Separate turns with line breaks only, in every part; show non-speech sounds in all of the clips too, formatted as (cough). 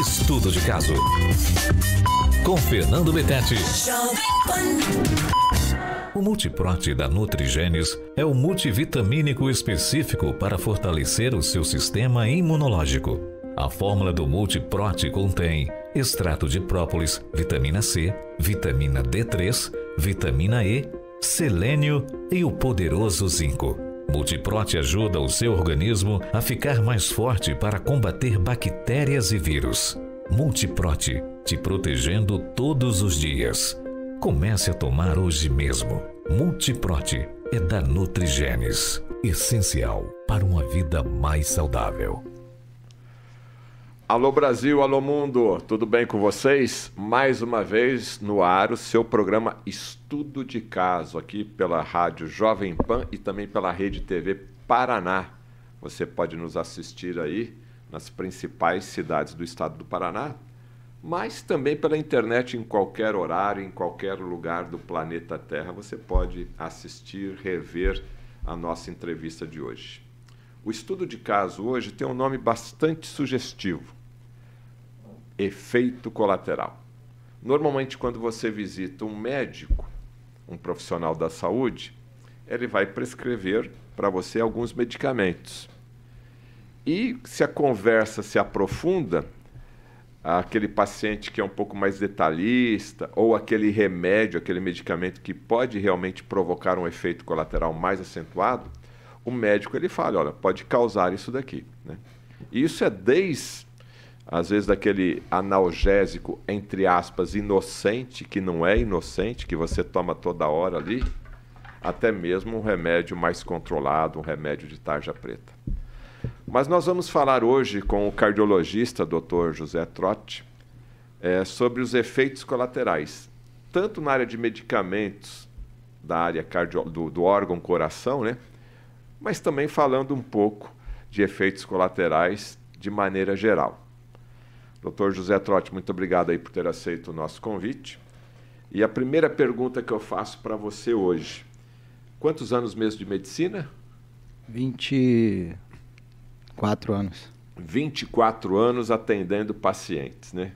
Estudo de caso. Com Fernando Betete. O Multiprote da Nutrigenes é o multivitamínico específico para fortalecer o seu sistema imunológico. A fórmula do Multiprote contém extrato de própolis, vitamina C, vitamina D3, vitamina E, selênio e o poderoso zinco. Multiprote ajuda o seu organismo a ficar mais forte para combater bactérias e vírus. Multiprote, te protegendo todos os dias. Comece a tomar hoje mesmo. Multiprote é da Nutrigenes, essencial para uma vida mais saudável.
Alô Brasil, alô mundo, tudo bem com vocês? Mais uma vez no ar o seu programa Estudo de Caso, aqui pela Rádio Jovem Pan e também pela Rede TV Paraná. Você pode nos assistir aí nas principais cidades do estado do Paraná, mas também pela internet em qualquer horário, em qualquer lugar do planeta Terra, você pode assistir, rever a nossa entrevista de hoje. O estudo de caso hoje tem um nome bastante sugestivo: efeito colateral. Normalmente, quando você visita um médico, um profissional da saúde, ele vai prescrever para você alguns medicamentos. E se a conversa se aprofunda, aquele paciente que é um pouco mais detalhista, ou aquele remédio, aquele medicamento que pode realmente provocar um efeito colateral mais acentuado, o médico ele fala, olha, pode causar isso daqui. Né? E isso é desde, às vezes, daquele analgésico, entre aspas, inocente, que não é inocente, que você toma toda hora ali, até mesmo um remédio mais controlado, um remédio de tarja preta. Mas nós vamos falar hoje com o cardiologista Dr. José Trotti é, sobre os efeitos colaterais, tanto na área de medicamentos da área cardio, do, do órgão coração, né? mas também falando um pouco de efeitos colaterais de maneira geral. Dr. José Trotti, muito obrigado aí por ter aceito o nosso convite. E a primeira pergunta que eu faço para você hoje: quantos anos mesmo de medicina?
20 Quatro anos.
24 anos atendendo pacientes, né?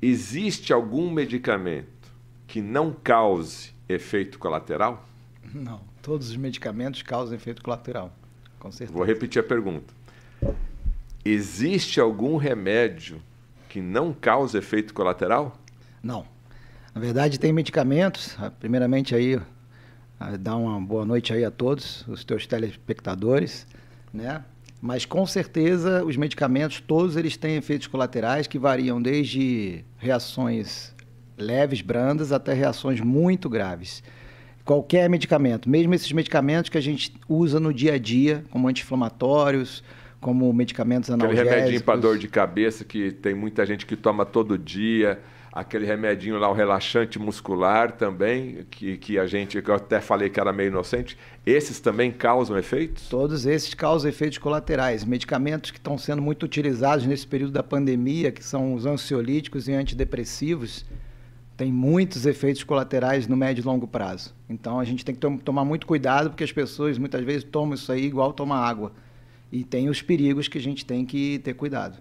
Existe algum medicamento que não cause efeito colateral?
Não, todos os medicamentos causam efeito colateral, com certeza.
Vou repetir a pergunta. Existe algum remédio que não causa efeito colateral?
Não. Na verdade, tem medicamentos, ah, primeiramente aí, ah, dá uma boa noite aí a todos os teus telespectadores, né? Mas com certeza os medicamentos todos eles têm efeitos colaterais que variam desde reações leves, brandas, até reações muito graves. Qualquer medicamento, mesmo esses medicamentos que a gente usa no dia a dia, como anti-inflamatórios, como medicamentos analgésicos.
Aquele remedinho para dor de cabeça que tem muita gente que toma todo dia, aquele remedinho lá, o relaxante muscular também, que, que a gente, que eu até falei que era meio inocente, esses também causam efeitos?
Todos esses causam efeitos colaterais. Medicamentos que estão sendo muito utilizados nesse período da pandemia, que são os ansiolíticos e antidepressivos, têm muitos efeitos colaterais no médio e longo prazo. Então a gente tem que tom tomar muito cuidado, porque as pessoas muitas vezes tomam isso aí igual tomar água. E tem os perigos que a gente tem que ter cuidado.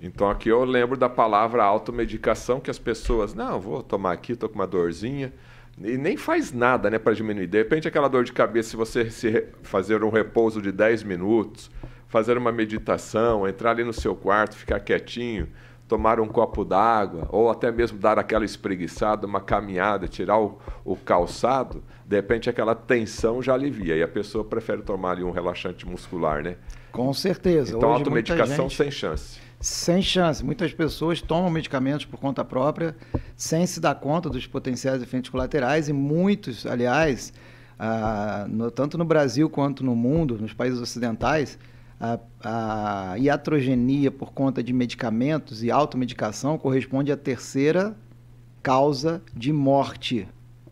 Então aqui eu lembro da palavra automedicação que as pessoas, não, vou tomar aqui, tô com uma dorzinha, e nem faz nada, né, para diminuir. De repente aquela dor de cabeça, se você se fazer um repouso de 10 minutos, fazer uma meditação, entrar ali no seu quarto, ficar quietinho, tomar um copo d'água, ou até mesmo dar aquela espreguiçada, uma caminhada, tirar o, o, calçado, de repente aquela tensão já alivia. E a pessoa prefere tomar ali um relaxante muscular, né?
Com certeza.
Então, Hoje, automedicação gente... sem chance
sem chance. Muitas pessoas tomam medicamentos por conta própria, sem se dar conta dos potenciais efeitos colaterais, e muitos, aliás, ah, no, tanto no Brasil quanto no mundo, nos países ocidentais, a, a iatrogenia por conta de medicamentos e automedicação corresponde à terceira causa de morte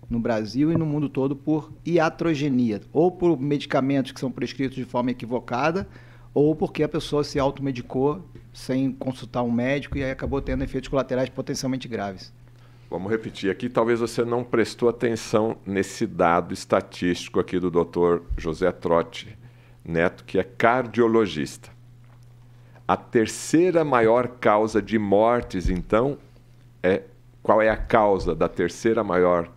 no Brasil e no mundo todo por iatrogenia, ou por medicamentos que são prescritos de forma equivocada, ou porque a pessoa se automedicou sem consultar um médico e aí acabou tendo efeitos colaterais potencialmente graves.
Vamos repetir aqui, talvez você não prestou atenção nesse dado estatístico aqui do Dr. José Trotti Neto, que é cardiologista. A terceira maior causa de mortes, então, é qual é a causa da terceira maior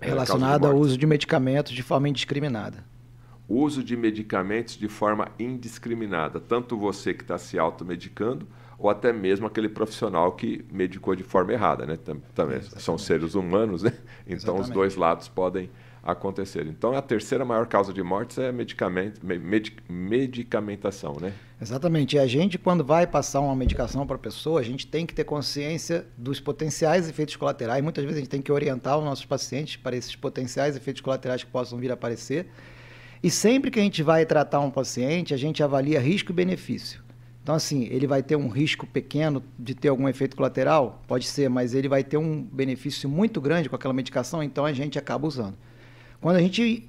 é, relacionada ao uso de medicamentos de forma indiscriminada?
Uso de medicamentos de forma indiscriminada, tanto você que está se automedicando ou até mesmo aquele profissional que medicou de forma errada, né? Também são seres humanos, né? Então Exatamente. os dois lados podem acontecer. Então, a terceira maior causa de mortes é medicamento, medic, medicamentação, né?
Exatamente. E a gente, quando vai passar uma medicação para a pessoa, a gente tem que ter consciência dos potenciais efeitos colaterais. Muitas vezes a gente tem que orientar os nossos pacientes para esses potenciais efeitos colaterais que possam vir a aparecer. E sempre que a gente vai tratar um paciente, a gente avalia risco e benefício. Então, assim, ele vai ter um risco pequeno de ter algum efeito colateral? Pode ser, mas ele vai ter um benefício muito grande com aquela medicação, então a gente acaba usando. Quando a gente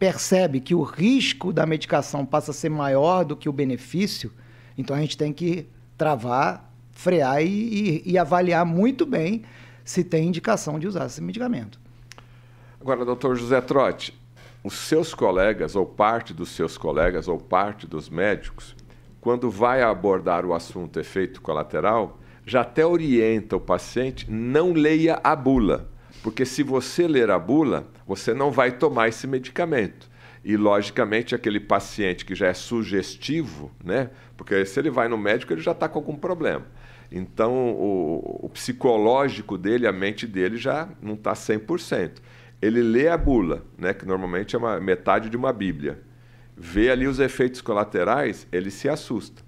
percebe que o risco da medicação passa a ser maior do que o benefício, então a gente tem que travar, frear e, e, e avaliar muito bem se tem indicação de usar esse medicamento.
Agora, doutor José Trotti, os seus colegas, ou parte dos seus colegas, ou parte dos médicos, quando vai abordar o assunto efeito colateral, já até orienta o paciente, não leia a bula. Porque se você ler a bula, você não vai tomar esse medicamento. E, logicamente, aquele paciente que já é sugestivo, né? Porque se ele vai no médico, ele já está com algum problema. Então, o, o, psicológico dele, a mente dele já não está 100%. Ele lê a bula, né? que normalmente é uma metade de uma Bíblia. Vê ali os efeitos colaterais, ele se assusta.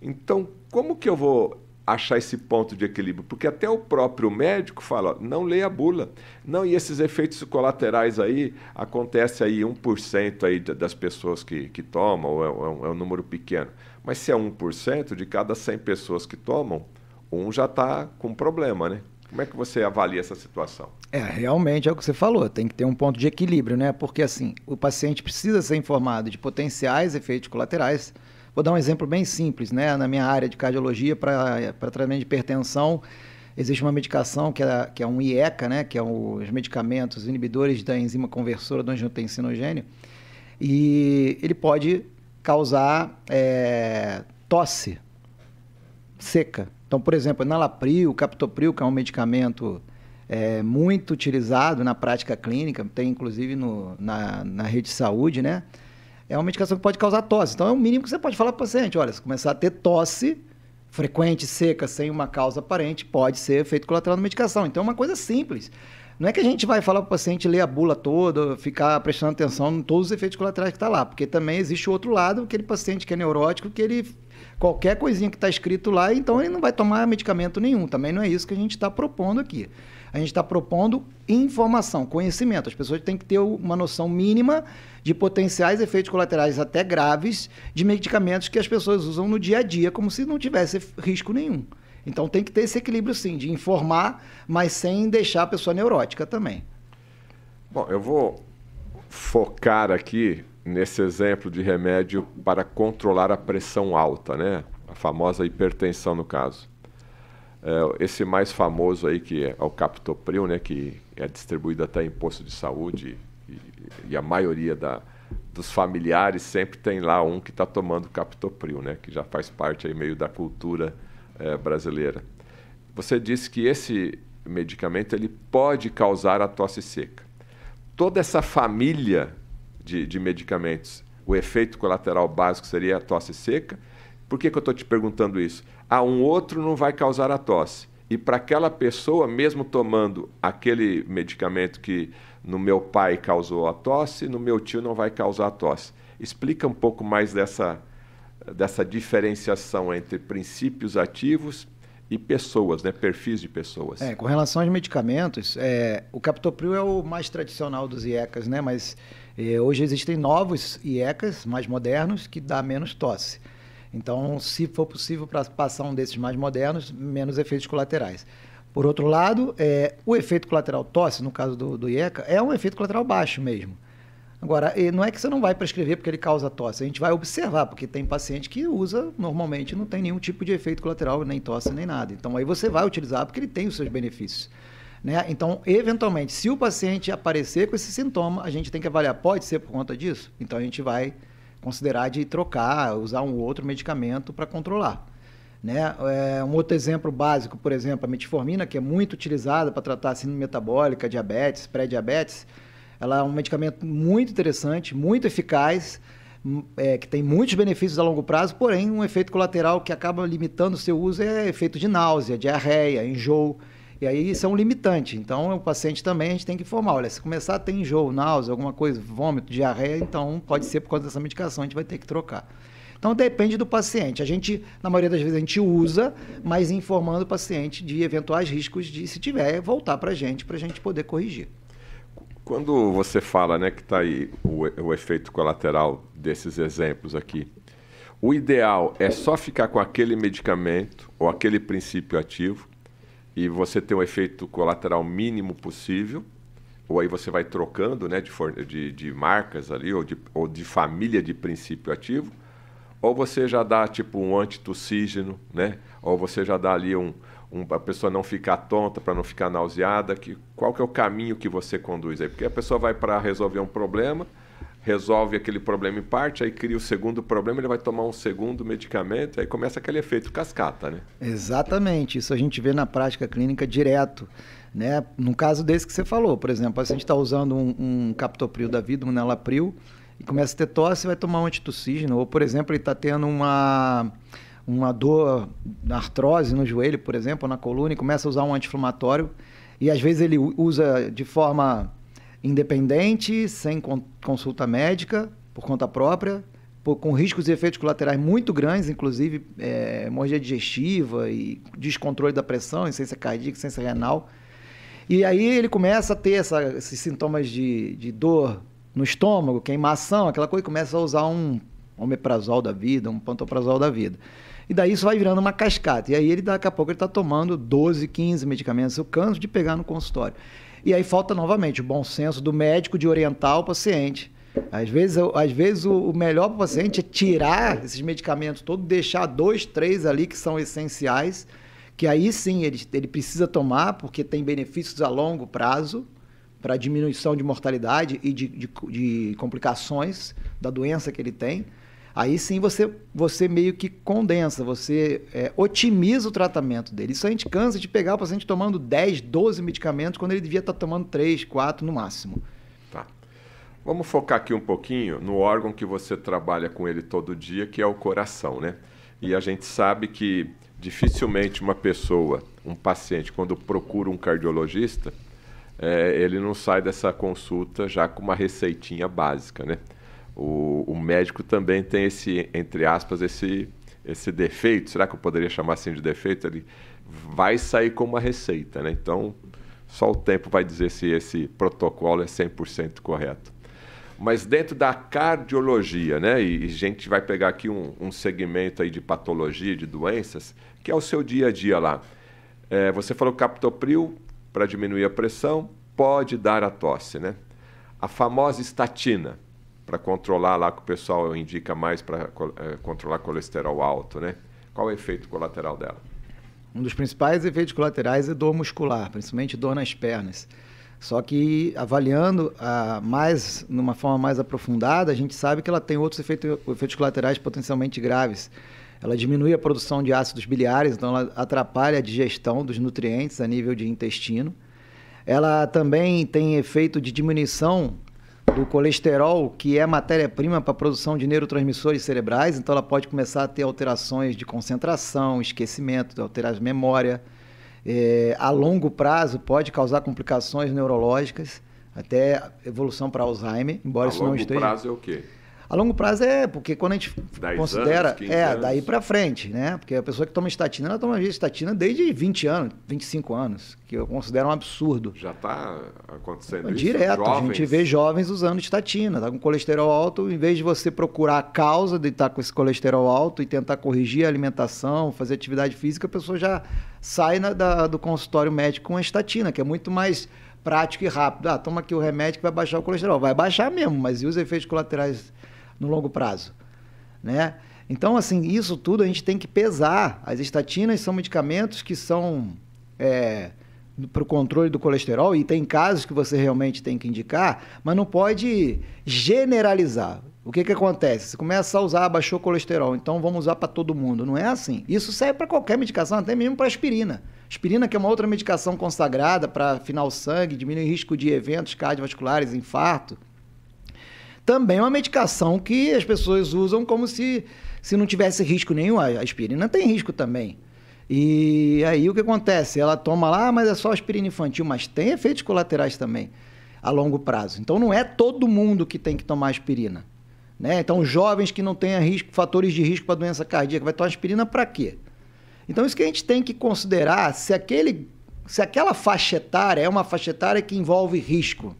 Então, como que eu vou achar esse ponto de equilíbrio, porque até o próprio médico fala, não leia a bula. Não, e esses efeitos colaterais aí, acontece aí 1% aí das pessoas que, que tomam, é, é, um, é um número pequeno. Mas se é 1% de cada 100 pessoas que tomam, um já está com problema, né? Como é que você avalia essa situação?
É, realmente é o que você falou, tem que ter um ponto de equilíbrio, né? Porque assim, o paciente precisa ser informado de potenciais efeitos colaterais, Vou dar um exemplo bem simples, né? Na minha área de cardiologia, para tratamento de hipertensão, existe uma medicação que é, que é um IECA, né? Que é um, os medicamentos inibidores da enzima conversora do angiotensinogênio. E ele pode causar é, tosse seca. Então, por exemplo, nalapril, captopril, que é um medicamento é, muito utilizado na prática clínica, tem inclusive no, na, na rede de saúde, né? É uma medicação que pode causar tosse. Então é o mínimo que você pode falar para o paciente. Olha, se começar a ter tosse frequente, seca, sem uma causa aparente, pode ser efeito colateral da medicação. Então é uma coisa simples. Não é que a gente vai falar para o paciente ler a bula toda, ficar prestando atenção em todos os efeitos colaterais que está lá, porque também existe o outro lado, aquele paciente que é neurótico, que ele qualquer coisinha que está escrito lá, então ele não vai tomar medicamento nenhum. Também não é isso que a gente está propondo aqui. A gente está propondo informação, conhecimento. As pessoas têm que ter uma noção mínima de potenciais efeitos colaterais até graves de medicamentos que as pessoas usam no dia a dia, como se não tivesse risco nenhum. Então tem que ter esse equilíbrio sim, de informar, mas sem deixar a pessoa neurótica também.
Bom, eu vou focar aqui nesse exemplo de remédio para controlar a pressão alta, né? A famosa hipertensão no caso. É, esse mais famoso aí, que é o Captopril, né, que é distribuído até em posto de saúde, e, e a maioria da, dos familiares sempre tem lá um que está tomando Captopril, né, que já faz parte aí meio da cultura é, brasileira. Você disse que esse medicamento ele pode causar a tosse seca. Toda essa família de, de medicamentos, o efeito colateral básico seria a tosse seca. Por que, que eu estou te perguntando isso? A um outro não vai causar a tosse. E para aquela pessoa, mesmo tomando aquele medicamento que no meu pai causou a tosse, no meu tio não vai causar a tosse. Explica um pouco mais dessa, dessa diferenciação entre princípios ativos e pessoas, né? perfis de pessoas.
É, com relação aos medicamentos, é, o captopril é o mais tradicional dos IECAs, né? mas é, hoje existem novos IECAs mais modernos que dá menos tosse. Então, se for possível para passar um desses mais modernos, menos efeitos colaterais. Por outro lado, é, o efeito colateral tosse, no caso do, do IECA, é um efeito colateral baixo mesmo. Agora, não é que você não vai prescrever porque ele causa tosse, a gente vai observar, porque tem paciente que usa, normalmente não tem nenhum tipo de efeito colateral, nem tosse, nem nada. Então, aí você vai utilizar porque ele tem os seus benefícios. Né? Então, eventualmente, se o paciente aparecer com esse sintoma, a gente tem que avaliar, pode ser por conta disso? Então, a gente vai considerar de trocar, usar um outro medicamento para controlar. Né? É, um outro exemplo básico, por exemplo, a metformina, que é muito utilizada para tratar síndrome metabólica, diabetes, pré-diabetes, ela é um medicamento muito interessante, muito eficaz, hum, é, que tem muitos benefícios a longo prazo, porém um efeito colateral que acaba limitando o seu uso é efeito de náusea, diarreia, enjoo. E aí isso é um limitante. Então, o paciente também a gente tem que informar. Olha, se começar a ter enjoo, náusea, alguma coisa, vômito, diarreia, então pode ser por causa dessa medicação, a gente vai ter que trocar. Então depende do paciente. A gente, na maioria das vezes, a gente usa, mas informando o paciente de eventuais riscos de, se tiver, voltar para a gente, para a gente poder corrigir.
Quando você fala né, que está aí o, o efeito colateral desses exemplos aqui, o ideal é só ficar com aquele medicamento ou aquele princípio ativo e você ter um efeito colateral mínimo possível, ou aí você vai trocando né, de, de, de marcas ali, ou de, ou de família de princípio ativo, ou você já dá tipo um antitussígeno, né? Ou você já dá ali um, um a pessoa não ficar tonta para não ficar nauseada, que qual que é o caminho que você conduz aí? Porque a pessoa vai para resolver um problema, resolve aquele problema em parte, aí cria o segundo problema, ele vai tomar um segundo medicamento, aí começa aquele efeito cascata, né?
Exatamente, isso a gente vê na prática clínica direto. Né? No caso desse que você falou, por exemplo, a gente está usando um, um captopril da vida, um nelapril, e começa a ter tosse, vai tomar um antitussígeno. Ou, por exemplo, ele está tendo uma, uma dor, artrose no joelho, por exemplo, na coluna, e começa a usar um anti-inflamatório. E às vezes ele usa de forma independente, sem consulta médica, por conta própria, por, com riscos e efeitos colaterais muito grandes, inclusive é, hemorragia digestiva e descontrole da pressão, insuficiência cardíaca, insuficiência renal. E aí ele começa a ter essa, esses sintomas de, de dor no estômago, queimação, aquela coisa, começa a usar um omeprazol da vida, um pantoprazol da vida. E daí isso vai virando uma cascata. E aí ele daqui a pouco ele está tomando 12, 15 medicamentos. Eu canso de pegar no consultório. E aí falta novamente o bom senso do médico de orientar o paciente. Às vezes, às vezes o melhor para o paciente é tirar esses medicamentos todos, deixar dois, três ali que são essenciais, que aí sim ele, ele precisa tomar, porque tem benefícios a longo prazo para diminuição de mortalidade e de, de, de, complicações da doença que ele tem, aí sim você, você meio que condensa, você é, otimiza o tratamento dele. Isso a gente cansa de pegar o paciente tomando 10, 12 medicamentos quando ele devia estar tomando 3, 4 no máximo.
Tá. Vamos focar aqui um pouquinho no órgão que você trabalha com ele todo dia, que é o coração, né? E a gente sabe que dificilmente uma pessoa, um paciente, quando procura um cardiologista, é, ele não sai dessa consulta já com uma receitinha básica, né? O, o, médico também tem esse, entre aspas, esse, esse defeito, será que eu poderia chamar assim de defeito? Ele vai sair com uma receita, né? Então, só o tempo vai dizer se esse protocolo é 100% correto. Mas dentro da cardiologia, né? E a gente vai pegar aqui um, um segmento aí de patologia, de doenças, que é o seu dia a dia lá. É, você falou captopril, para diminuir a pressão, pode dar a tosse, né? A famosa estatina, para controlar lá que o pessoal indica mais para é, controlar colesterol alto, né? Qual é o efeito colateral dela?
Um dos principais efeitos colaterais é dor muscular, principalmente dor nas pernas. Só que avaliando a, mais, numa forma mais aprofundada, a gente sabe que ela tem outros efeitos, efeitos colaterais potencialmente graves. Ela diminui a produção de ácidos biliares, então ela atrapalha a digestão dos nutrientes a nível de intestino. Ela também tem efeito de diminuição do colesterol, que é matéria-prima para a produção de neurotransmissores cerebrais, então ela pode começar a ter alterações de concentração, esquecimento, alterar a memória. É, a longo prazo pode causar complicações neurológicas, até evolução para Alzheimer, embora a isso não esteja.
A longo prazo é o quê?
A longo prazo é, porque quando a gente considera. Anos, é, anos. daí para frente, né? Porque a pessoa que toma estatina, ela toma estatina desde 20 anos, 25 anos, que eu considero um absurdo.
Já está acontecendo isso?
Direto, a gente vê jovens usando estatina, tá com colesterol alto, em vez de você procurar a causa de estar com esse colesterol alto e tentar corrigir a alimentação, fazer atividade física, a pessoa já sai na, da, do consultório médico com a estatina, que é muito mais prático e rápido. Ah, toma aqui o remédio que vai baixar o colesterol. Vai baixar mesmo, mas e os efeitos colaterais no longo prazo, né? Então, assim, isso tudo a gente tem que pesar. As estatinas são medicamentos que são é, para o controle do colesterol, e tem casos que você realmente tem que indicar, mas não pode generalizar. O que, que acontece? Você começa a usar, baixou o colesterol, então vamos usar para todo mundo. Não é assim. Isso serve para qualquer medicação, até mesmo para aspirina. Aspirina, que é uma outra medicação consagrada para afinar o sangue, diminuir o risco de eventos cardiovasculares, infarto. Também é uma medicação que as pessoas usam como se, se não tivesse risco nenhum. A aspirina tem risco também. E aí o que acontece? Ela toma lá, mas é só aspirina infantil, mas tem efeitos colaterais também a longo prazo. Então não é todo mundo que tem que tomar aspirina. Né? Então, jovens que não tenham risco, fatores de risco para doença cardíaca, vai tomar aspirina para quê? Então, isso que a gente tem que considerar se, aquele, se aquela faixa etária é uma faixa etária que envolve risco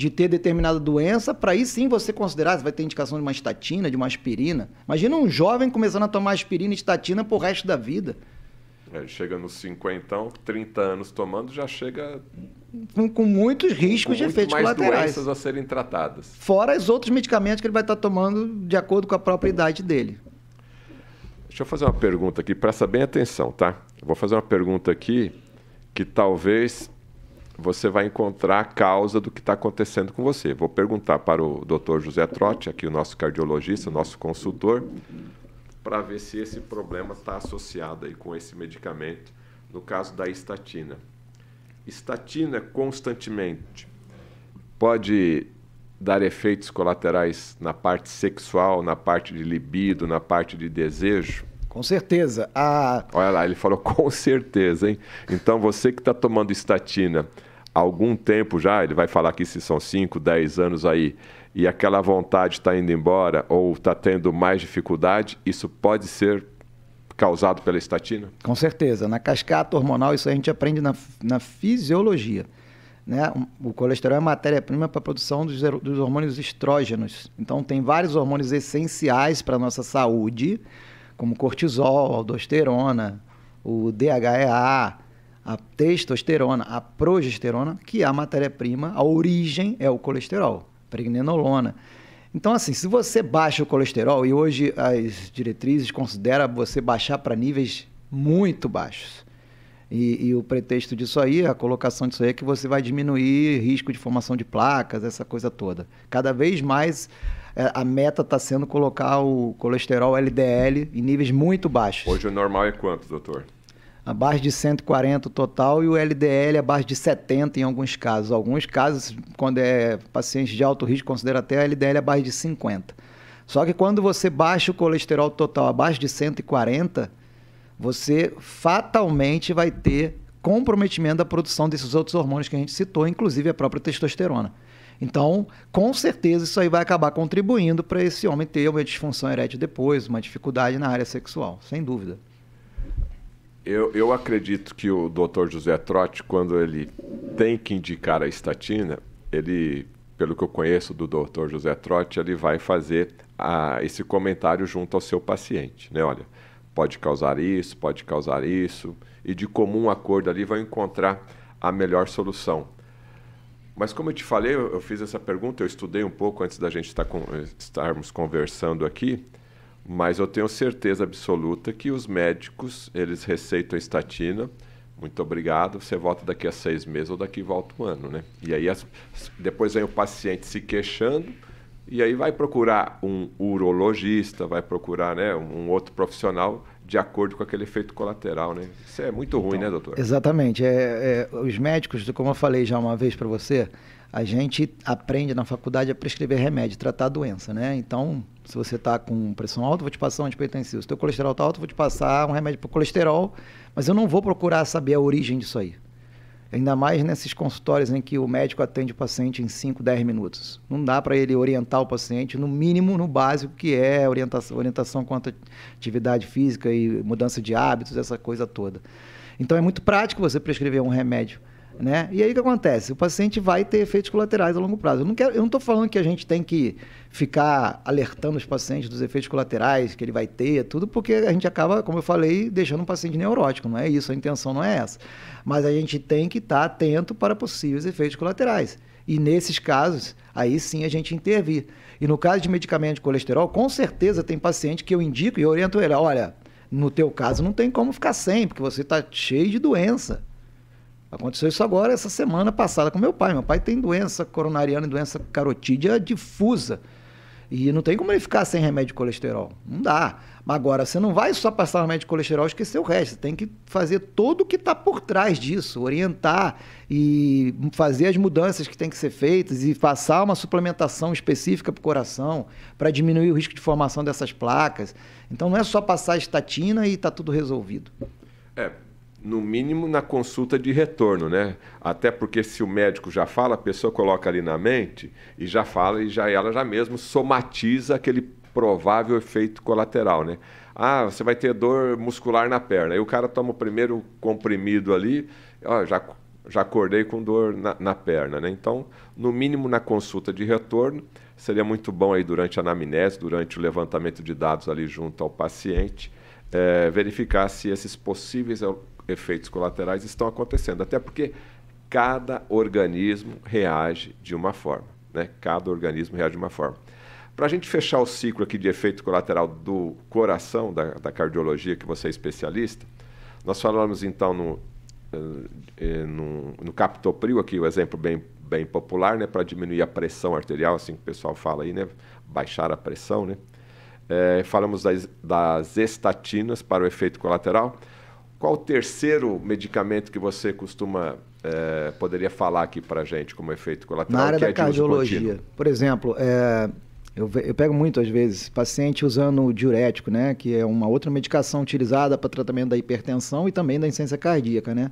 de ter determinada doença, para aí sim você considerar se vai ter indicação de uma estatina, de uma aspirina. Imagina um jovem começando a tomar aspirina e estatina pro resto da vida.
É, chega nos 50, 30 anos tomando, já chega
com, com muitos riscos com de efeitos mais colaterais.
doenças a serem tratadas.
Fora os outros medicamentos que ele vai estar tomando de acordo com a própria idade dele.
Deixa eu fazer uma pergunta aqui, presta bem atenção, tá? Eu vou fazer uma pergunta aqui que talvez você vai encontrar a causa do que está acontecendo com você. Vou perguntar para o Dr. José Trotti, aqui o nosso cardiologista, o nosso consultor, para ver se esse problema está associado aí com esse medicamento, no caso da estatina estatina constantemente pode dar efeitos colaterais na parte sexual, na parte de libido, na parte de desejo?
Com certeza. A...
Olha lá, ele falou (laughs) com certeza, hein? Então você que está tomando estatina algum tempo já, ele vai falar aqui se são 5, 10 anos aí, e aquela vontade está indo embora ou está tendo mais dificuldade, isso pode ser causado pela estatina?
Com certeza. Na cascata hormonal, isso a gente aprende na, na fisiologia. Né? O colesterol é matéria-prima para a produção dos, dos, hormônios estrógenos. Então, tem vários hormônios essenciais para a nossa saúde, como cortisol, aldosterona, o DHEA, a testosterona, a progesterona, que é a matéria-prima, a origem é o colesterol, pregnenolona. Então, assim, se você baixa o colesterol, e hoje as diretrizes consideram você baixar para níveis muito baixos. E, e, o pretexto disso aí, a colocação disso aí é que você vai diminuir risco de formação de placas, essa coisa toda. Cada vez mais é, a meta está sendo colocar o colesterol LDL em níveis muito baixos.
Hoje o normal é quanto, doutor?
Abaixo de 140 total e o LDL abaixo de 70 em alguns casos. Alguns casos, quando é paciente de alto risco, considera até a LDL abaixo de 50. Só que quando você baixa o colesterol total abaixo de 140, você fatalmente vai ter comprometimento da produção desses outros hormônios que a gente citou, inclusive a própria testosterona. Então, com certeza, isso aí vai acabar contribuindo para esse homem ter uma disfunção erétil depois, uma dificuldade na área sexual, sem dúvida.
Eu, eu acredito que o Dr. José Trotti, quando ele tem que indicar a estatina, ele, pelo que eu conheço do Dr. José Trotti, ele vai fazer a, esse comentário junto ao seu paciente, né? Olha, pode causar isso, pode causar isso, e de comum acordo ali vai encontrar a melhor solução. Mas como eu te falei, eu, eu fiz essa pergunta, eu estudei um pouco antes da gente estar com, estarmos conversando aqui, mas eu tenho certeza absoluta que os médicos, eles receitam estatina, muito obrigado, você volta daqui a seis meses ou daqui volta um ano, né? E aí as, depois vem o paciente se queixando, e aí vai procurar um urologista, vai procurar né, um outro profissional de acordo com aquele efeito colateral, né? Isso é muito ruim, né, então, né, doutor?
Exatamente. É, é, os médicos, como eu falei já uma vez para você, a gente aprende na faculdade a prescrever remédio, tratar a doença, né? Então, se você está com pressão alta, vou te passar um antipertensivo. Se teu colesterol está alto, vou te passar um remédio para colesterol, mas eu não vou procurar saber a origem disso aí. Ainda mais nesses consultórios em que o médico atende o paciente em 5, 10 minutos. Não dá para ele orientar o paciente, no mínimo, no básico, que é orientação, orientação quanto à atividade física e mudança de hábitos, essa coisa toda. Então é muito prático você prescrever um remédio né? E aí o que acontece? O paciente vai ter efeitos colaterais a longo prazo. Eu não estou falando que a gente tem que ficar alertando os pacientes dos efeitos colaterais que ele vai ter, tudo porque a gente acaba, como eu falei, deixando um paciente neurótico. Não é isso, a intenção não é essa. Mas a gente tem que estar tá atento para possíveis efeitos colaterais. E nesses casos, aí sim a gente intervir. E no caso de medicamento de colesterol, com certeza tem paciente que eu indico e oriento ele, olha, no teu caso não tem como ficar sem, porque você está cheio de doença. Aconteceu isso agora, essa semana passada com meu pai. Meu pai tem doença coronariana e doença carotídea difusa. E não tem como ele ficar sem remédio de colesterol. Não dá. Mas agora, você não vai só passar remédio de colesterol e esquecer o resto. Você tem que fazer tudo o que está por trás disso, orientar e fazer as mudanças que têm que ser feitas e passar uma suplementação específica para o coração, para diminuir o risco de formação dessas placas. Então não é só passar estatina e está tudo resolvido.
É, no mínimo na consulta de retorno, né? Até porque se o médico já fala, a pessoa coloca ali na mente e já fala e já ela já mesmo somatiza aquele provável efeito colateral, né? Ah, você vai ter dor muscular na perna. Aí o cara toma o primeiro comprimido ali, ó, já já acordei com dor na, na, perna, né? Então, no mínimo na consulta de retorno, seria muito bom aí durante a anamnese, durante o levantamento de dados ali junto ao paciente, é, verificar se esses possíveis efeitos colaterais estão acontecendo. Até porque cada organismo reage de uma forma. Né? Cada organismo reage de uma forma. Para a gente fechar o ciclo aqui de efeito colateral do coração, da, da cardiologia, que você é especialista, nós falamos então no, eh, no, no captopril, aqui o exemplo bem, bem popular, né, para diminuir a pressão arterial, assim que o pessoal fala aí, né, baixar a pressão, né. É, falamos das, das estatinas para o efeito colateral. Qual o terceiro medicamento que você costuma é, poderia falar aqui para a gente como efeito colateral?
Na área da é cardiologia, por exemplo, é, eu, eu, pego muito às vezes paciente usando o diurético, né, que é uma outra medicação utilizada para tratamento da hipertensão e também da insuficiência cardíaca, né.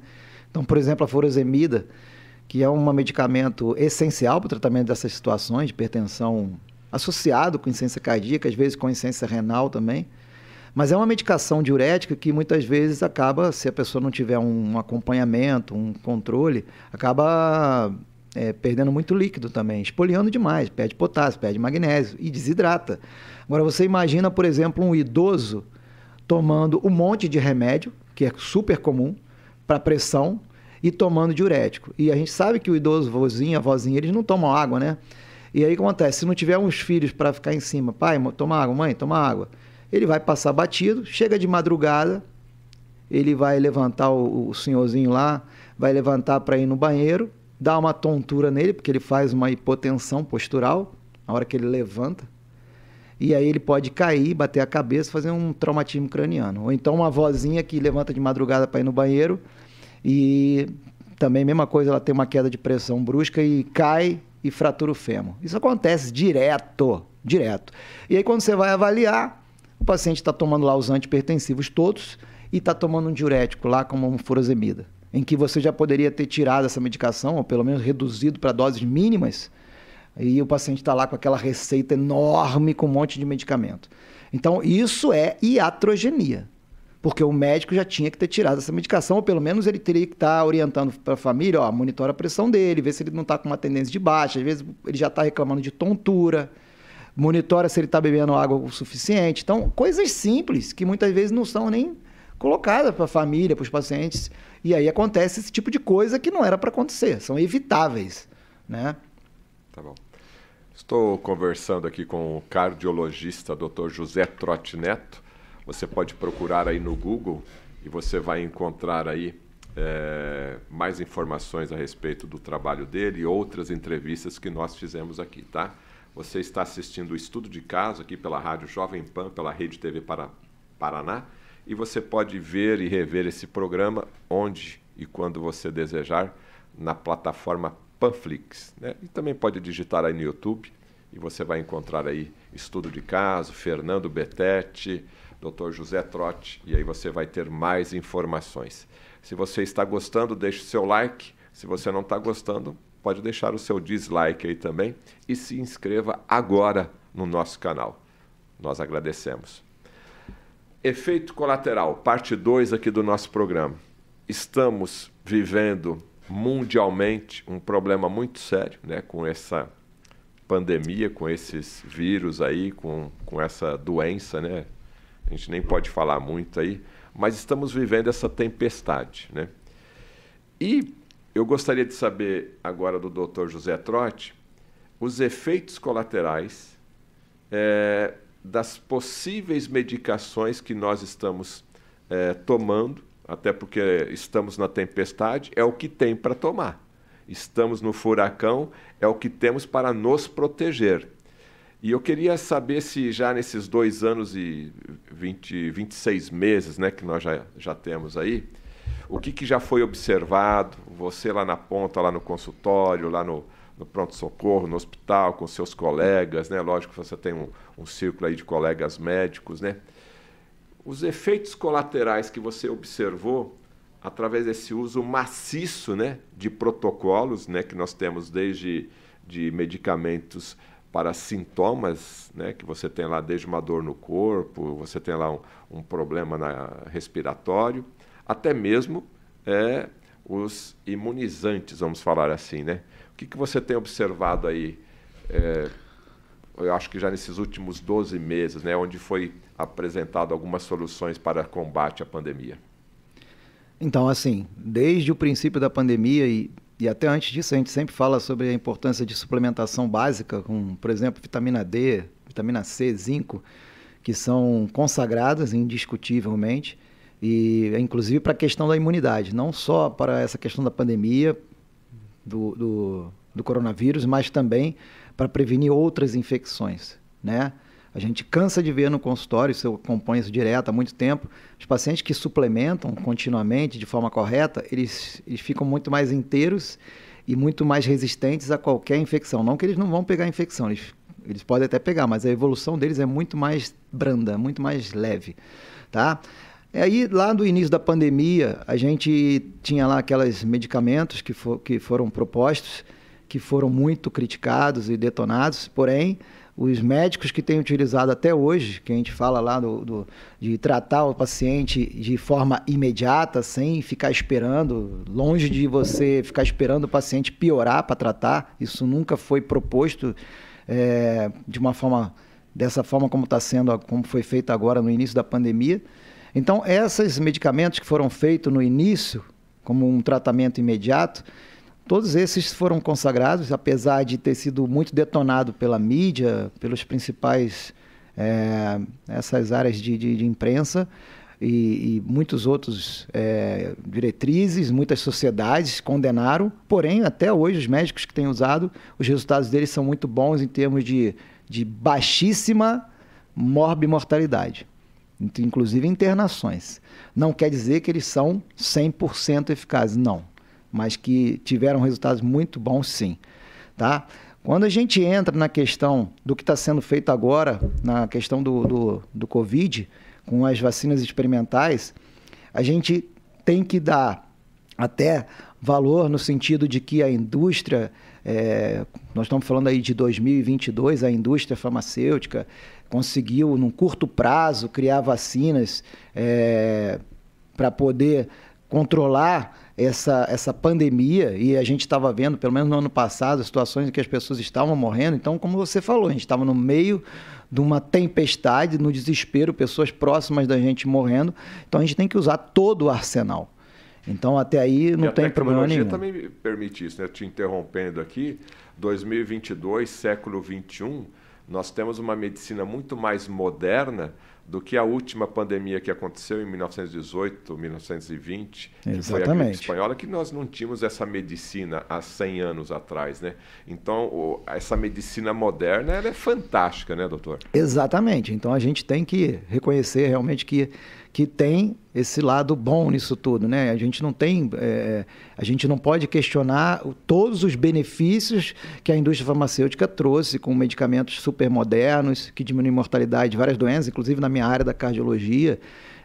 Então, por exemplo, a furosemida, que é um medicamento essencial para o tratamento dessas situações de hipertensão associado com insuficiência cardíaca, às vezes com insuficiência renal também. Mas é uma medicação diurética que muitas vezes acaba, se a pessoa não tiver um acompanhamento, um controle, acaba é, perdendo muito líquido também, espoliando demais, perde potássio, perde magnésio e desidrata. Agora você imagina, por exemplo, um idoso tomando um monte de remédio, que é super comum, para pressão, e tomando diurético. E a gente sabe que o idoso, vozinho, vozinha, eles não tomam água, né? E aí o que acontece? Se não tiver uns filhos para ficar em cima, pai, toma água, mãe, toma água ele vai passar batido, chega de madrugada, ele vai levantar o, o senhorzinho lá, vai levantar para ir no banheiro, dá uma tontura nele, porque ele faz uma hipotensão postural na hora que ele levanta. E aí ele pode cair, bater a cabeça, fazer um traumatismo craniano. Ou então uma vozinha que levanta de madrugada para ir no banheiro e também mesma coisa, ela tem uma queda de pressão brusca e cai e fratura o fêmur. Isso acontece direto, direto. E aí quando você vai avaliar, o paciente está tomando lá os antipertensivos todos e está tomando um diurético lá, como um furosemida, em que você já poderia ter tirado essa medicação, ou pelo menos reduzido para doses mínimas, e o paciente está lá com aquela receita enorme com um monte de medicamento. Então, isso é iatrogenia, porque o médico já tinha que ter tirado essa medicação, ou pelo menos ele teria que estar tá orientando para a família, ó, monitora a pressão dele, ver se ele não está com uma tendência de baixa, às vezes ele já está reclamando de tontura, monitora se ele está bebendo água o suficiente. Então, coisas simples que muitas vezes não são nem colocadas para a família, para os pacientes. E aí acontece esse tipo de coisa que não era para acontecer, são evitáveis, né?
Tá bom. Estou conversando aqui com o cardiologista Dr. José Trotti Neto. Você pode procurar aí no Google e você vai encontrar aí é, mais informações a respeito do trabalho dele e outras entrevistas que nós fizemos aqui, tá? Você está assistindo o estudo de caso aqui pela Rádio Jovem Pan, pela Rede TV para Paraná, e você pode ver e rever esse programa onde e quando você desejar na plataforma Panflix. Né? E também pode digitar aí no YouTube e você vai encontrar aí estudo de caso, Fernando Betete, Dr. José Trotti, e aí você vai ter mais informações. Se você está gostando, deixe seu like. Se você não está gostando, pode deixar o seu dislike aí também e se inscreva agora no nosso canal. Nós agradecemos. Efeito colateral, parte 2 aqui do nosso programa. Estamos vivendo mundialmente um problema muito sério, né, com essa pandemia, com esses vírus aí, com, com essa doença, né? A gente nem pode falar muito aí, mas estamos vivendo essa tempestade, né? E eu gostaria de saber agora do Dr. José Trotti os efeitos colaterais é, das possíveis medicações que nós estamos é, tomando, até porque estamos na tempestade, é o que tem para tomar. Estamos no furacão, é o que temos para nos proteger. E eu queria saber se já nesses dois anos e 20, 26 meses né, que nós já, já temos aí, o que, que já foi observado, você lá na ponta, lá no consultório, lá no, no pronto-socorro, no hospital, com seus colegas, né? Lógico que você tem um, um círculo aí de colegas médicos, né? Os efeitos colaterais que você observou através desse uso maciço, né, de protocolos, né, que nós temos desde de medicamentos para sintomas, né, que você tem lá desde uma dor no corpo, você tem lá um, um problema na, respiratório, até mesmo é, os imunizantes, vamos falar assim, né? O que, que você tem observado aí? É, eu acho que já nesses últimos 12 meses, né, onde foi apresentado algumas soluções para combate à pandemia.
Então, assim, desde o princípio da pandemia e, e até antes disso, a gente sempre fala sobre a importância de suplementação básica, com, por exemplo, vitamina D, vitamina C, zinco, que são consagradas indiscutivelmente, e inclusive para a questão da imunidade, não só para essa questão da pandemia, do, do, do coronavírus, mas também para prevenir outras infecções, né? A gente cansa de ver no consultório, isso eu acompanho isso direto há muito tempo, os pacientes que suplementam continuamente, de forma correta, eles, eles ficam muito mais inteiros e muito mais resistentes a qualquer infecção. Não que eles não vão pegar infecção, eles, eles podem até pegar, mas a evolução deles é muito mais branda, muito mais leve, tá? Aí, lá do início da pandemia, a gente tinha lá aqueles medicamentos que, for, que foram propostos, que foram muito criticados e detonados, porém, os médicos que têm utilizado até hoje, que a gente fala lá do, do, de tratar o paciente de forma imediata, sem ficar esperando, longe de você ficar esperando o paciente piorar para tratar, isso nunca foi proposto é, de uma forma dessa forma como está sendo, como foi feito agora no início da pandemia. Então, esses medicamentos que foram feitos no início, como um tratamento imediato, Todos esses foram consagrados, apesar de ter sido muito detonado pela mídia, pelos principais é, essas áreas de, de, de imprensa e, e, muitos outros é, diretrizes, muitas sociedades condenaram. Porém, até hoje os médicos que têm usado, os resultados deles são muito bons em termos de, de baixíssima morbimortalidade, inclusive internações. Não quer dizer que eles são 100% eficazes, não mas que tiveram resultados muito bons sim. Tá? Quando a gente entra na questão do que está sendo feito agora, na questão do, do, do Covid, com as vacinas experimentais, a gente tem que dar até valor no sentido de que a indústria, é, nós estamos falando aí de 2022, a indústria farmacêutica conseguiu, num curto prazo, criar vacinas é, para poder controlar essa, essa pandemia, e a gente estava vendo, pelo menos no ano passado, situações em que as pessoas estavam morrendo. Então, como você falou, a gente estava no meio de uma tempestade, no desespero, pessoas próximas da gente morrendo. Então, a gente tem que usar todo o arsenal. Então, até aí não e tem problema nenhum. A
também permite isso, né? Te interrompendo aqui, 2022, século 21, nós temos uma medicina muito mais moderna do que a última pandemia que aconteceu em 1918, 1920, Exatamente. que foi a gripe espanhola, que nós não tínhamos essa medicina há 100 anos atrás, né? Então, essa medicina moderna, ela é fantástica, né, doutor?
Exatamente. Então, a gente tem que reconhecer realmente que que tem esse lado bom nisso tudo, né? A gente não tem, é, a gente não pode questionar todos os benefícios que a indústria farmacêutica trouxe com medicamentos super modernos que diminuem mortalidade de várias doenças, inclusive na minha área da cardiologia.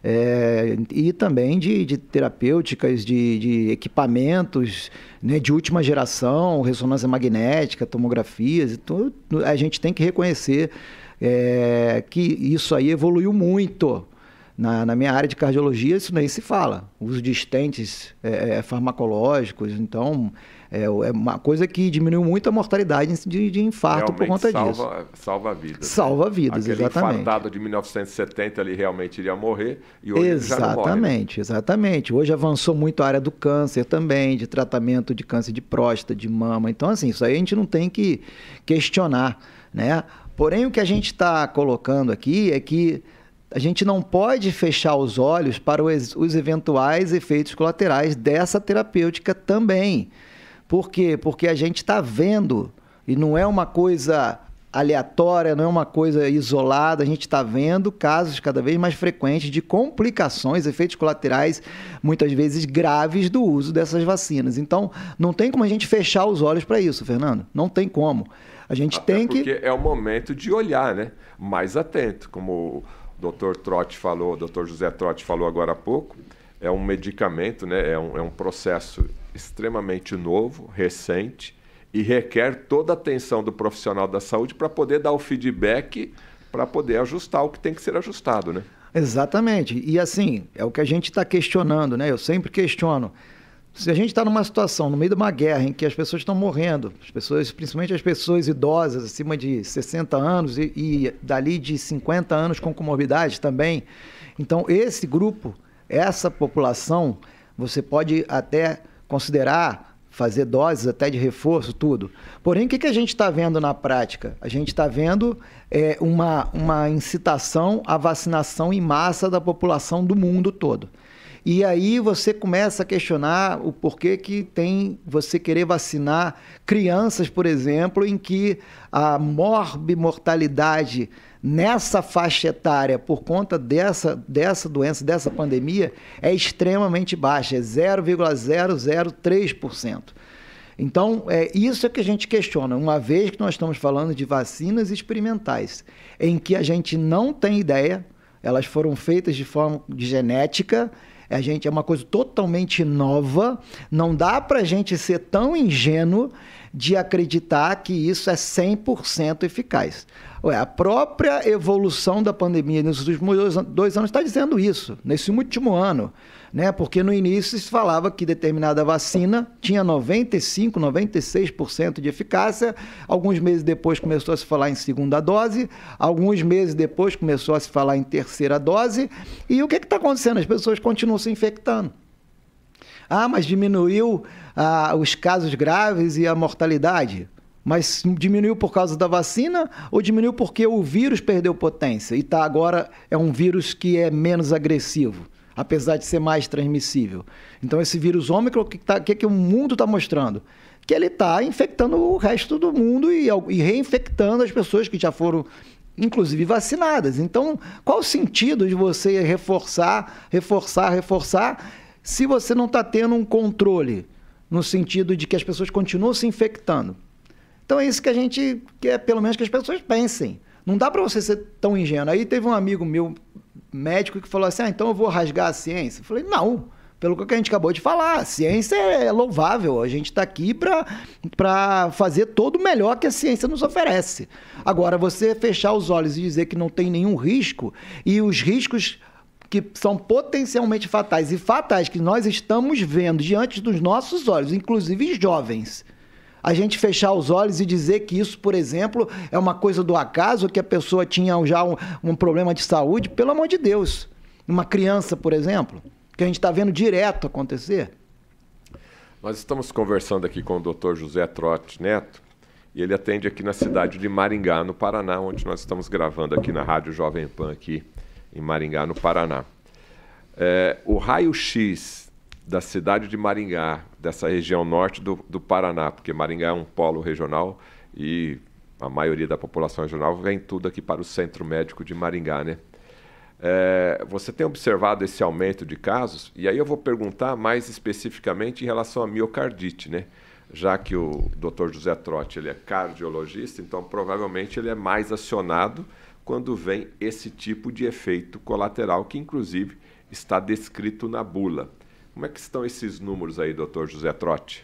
É, e também de, de terapêuticas, de, de equipamentos né, de última geração, ressonância magnética, tomografias, a gente tem que reconhecer é, que isso aí evoluiu muito na, na, minha área de cardiologia, isso nem se fala. O uso de estentes é, é, farmacológicos, então é, é, uma coisa que diminuiu muito a mortalidade de, de infarto
realmente
por conta
salva,
disso.
Salva vidas. Né?
Salva vidas,
Aquele
exatamente.
infartado de 1970 ele realmente iria morrer e hoje
exatamente,
já não morre. Né?
Exatamente, Hoje avançou muito a área do câncer também, de tratamento de câncer de próstata, de mama. Então, assim, isso aí a gente não tem que questionar, né? Porém, o que a gente está colocando aqui é que a gente não pode fechar os olhos para os, os eventuais efeitos colaterais dessa terapêutica também. Por quê? Porque a gente está vendo, e não é uma coisa aleatória, não é uma coisa isolada. A gente está vendo casos cada vez mais frequentes de complicações, efeitos colaterais, muitas vezes graves, do uso dessas vacinas. Então, não tem como a gente fechar os olhos para isso, Fernando. Não tem como. A gente
Até
tem
porque
que.
Porque é o momento de olhar, né? Mais atento, como Dr. Trotti falou, Dr. José Trotti falou agora há pouco. É um medicamento, né? é, um, é um processo extremamente novo, recente e requer toda a atenção do profissional da saúde para poder dar o feedback, para poder ajustar o que tem que ser ajustado, né?
Exatamente. E assim, é o que a gente está questionando, né? Eu sempre questiono. Se a gente está numa situação, no meio de uma guerra, em que as pessoas estão morrendo, as pessoas, principalmente as pessoas idosas, acima de 60 anos e, e dali de 50 anos com comorbidade também. Então, esse grupo, essa população, você pode até considerar fazer doses até de reforço, tudo. Porém, o que, que a gente está vendo na prática? A gente está vendo é, uma, uma incitação à vacinação em massa da população do mundo todo. E aí você começa a questionar o porquê que tem você querer vacinar crianças, por exemplo, em que a morbimortalidade nessa faixa etária, por conta dessa, dessa doença, dessa pandemia, é extremamente baixa, é 0,003%. Então, é isso é que a gente questiona, uma vez que nós estamos falando de vacinas experimentais, em que a gente não tem ideia, elas foram feitas de forma de genética, a gente é uma coisa totalmente nova, não dá para a gente ser tão ingênuo de acreditar que isso é 100% eficaz. Ué, a própria evolução da pandemia nesses últimos dois, dois anos está dizendo isso, nesse último ano. Né? Porque no início se falava que determinada vacina tinha 95, 96% de eficácia. Alguns meses depois começou a se falar em segunda dose, alguns meses depois começou a se falar em terceira dose. E o que está acontecendo? As pessoas continuam se infectando. Ah, mas diminuiu ah, os casos graves e a mortalidade. Mas diminuiu por causa da vacina ou diminuiu porque o vírus perdeu potência e tá agora é um vírus que é menos agressivo, apesar de ser mais transmissível. Então esse vírus ômicron, o que, tá, que, que o mundo está mostrando? Que ele está infectando o resto do mundo e, e reinfectando as pessoas que já foram inclusive vacinadas. Então, qual o sentido de você reforçar, reforçar, reforçar, se você não está tendo um controle, no sentido de que as pessoas continuam se infectando? Então é isso que a gente quer, pelo menos que as pessoas pensem. Não dá para você ser tão ingênuo. Aí teve um amigo meu, médico, que falou assim: ah, então eu vou rasgar a ciência. Eu falei: não, pelo que a gente acabou de falar, a ciência é louvável. A gente está aqui para fazer todo o melhor que a ciência nos oferece. Agora, você fechar os olhos e dizer que não tem nenhum risco, e os riscos que são potencialmente fatais e fatais que nós estamos vendo diante dos nossos olhos, inclusive jovens a gente fechar os olhos e dizer que isso, por exemplo, é uma coisa do acaso, que a pessoa tinha já um, um problema de saúde, pelo amor de Deus. Uma criança, por exemplo, que a gente está vendo direto acontecer.
Nós estamos conversando aqui com o Dr. José Trotti Neto, e ele atende aqui na cidade de Maringá, no Paraná, onde nós estamos gravando aqui na Rádio Jovem Pan, aqui em Maringá, no Paraná. É, o raio-x da cidade de Maringá, dessa região norte do, do Paraná, porque Maringá é um polo regional e a maioria da população regional vem tudo aqui para o centro médico de Maringá, né? É, você tem observado esse aumento de casos? E aí eu vou perguntar mais especificamente em relação à miocardite, né? Já que o Dr. José Trotti ele é cardiologista, então provavelmente ele é mais acionado quando vem esse tipo de efeito colateral que inclusive está descrito na bula. Como é que estão esses números aí, doutor José Trotti?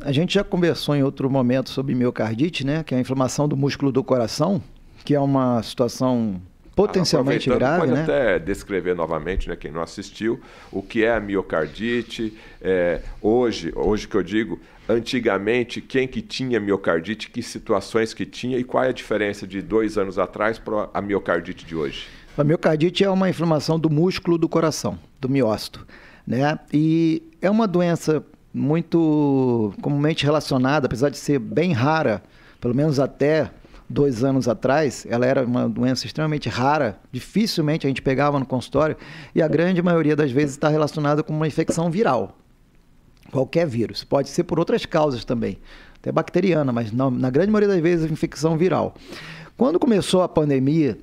A gente já conversou em outro momento sobre miocardite, né? Que é a inflamação do músculo do coração, que é uma situação potencialmente ah, grave,
pode
né?
até descrever novamente, né, quem não assistiu, o que é a miocardite. É, hoje, hoje que eu digo, antigamente, quem que tinha miocardite, que situações que tinha e qual é a diferença de dois anos atrás para a miocardite de hoje?
A miocardite é uma inflamação do músculo do coração, do miócito. Né? E é uma doença muito comumente relacionada, apesar de ser bem rara, pelo menos até dois anos atrás, ela era uma doença extremamente rara, dificilmente a gente pegava no consultório, e a grande maioria das vezes está relacionada com uma infecção viral. Qualquer vírus. Pode ser por outras causas também, até bacteriana, mas não, na grande maioria das vezes infecção viral. Quando começou a pandemia,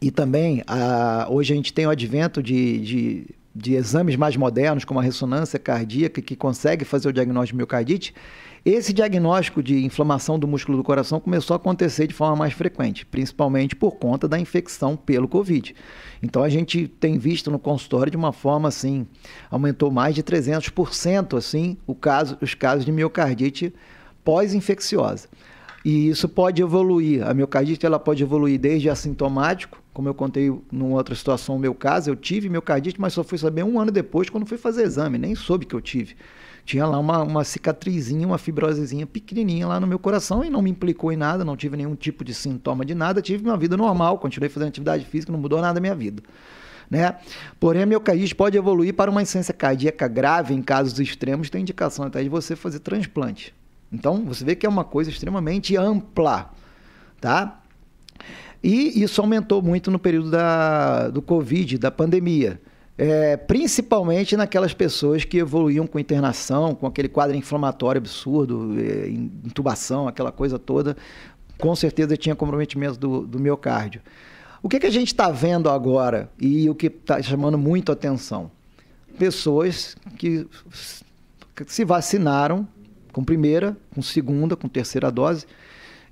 e também a, hoje a gente tem o advento de, de, de exames mais modernos, como a ressonância cardíaca, que consegue fazer o diagnóstico de miocardite, esse diagnóstico de inflamação do músculo do coração começou a acontecer de forma mais frequente, principalmente por conta da infecção pelo Covid. Então a gente tem visto no consultório de uma forma assim, aumentou mais de 300% assim, o caso, os casos de miocardite pós-infecciosa. E isso pode evoluir. A miocardite ela pode evoluir desde assintomático, como eu contei numa outra situação, no meu caso, eu tive miocardite, mas só fui saber um ano depois quando fui fazer exame, nem soube que eu tive tinha lá uma, uma cicatrizinha, uma fibrosezinha pequenininha lá no meu coração e não me implicou em nada, não tive nenhum tipo de sintoma de nada, tive uma vida normal, continuei fazendo atividade física, não mudou nada a minha vida. Né? Porém, a miocardite pode evoluir para uma insuficiência cardíaca grave em casos extremos, tem indicação até de você fazer transplante. Então, você vê que é uma coisa extremamente ampla, tá? E isso aumentou muito no período da, do Covid, da pandemia é, principalmente naquelas pessoas que evoluíam com internação, com aquele quadro inflamatório absurdo, é, intubação, aquela coisa toda, com certeza tinha comprometimento do, do miocárdio. O que, que a gente está vendo agora e o que está chamando muito atenção? Pessoas que se vacinaram com primeira, com segunda, com terceira dose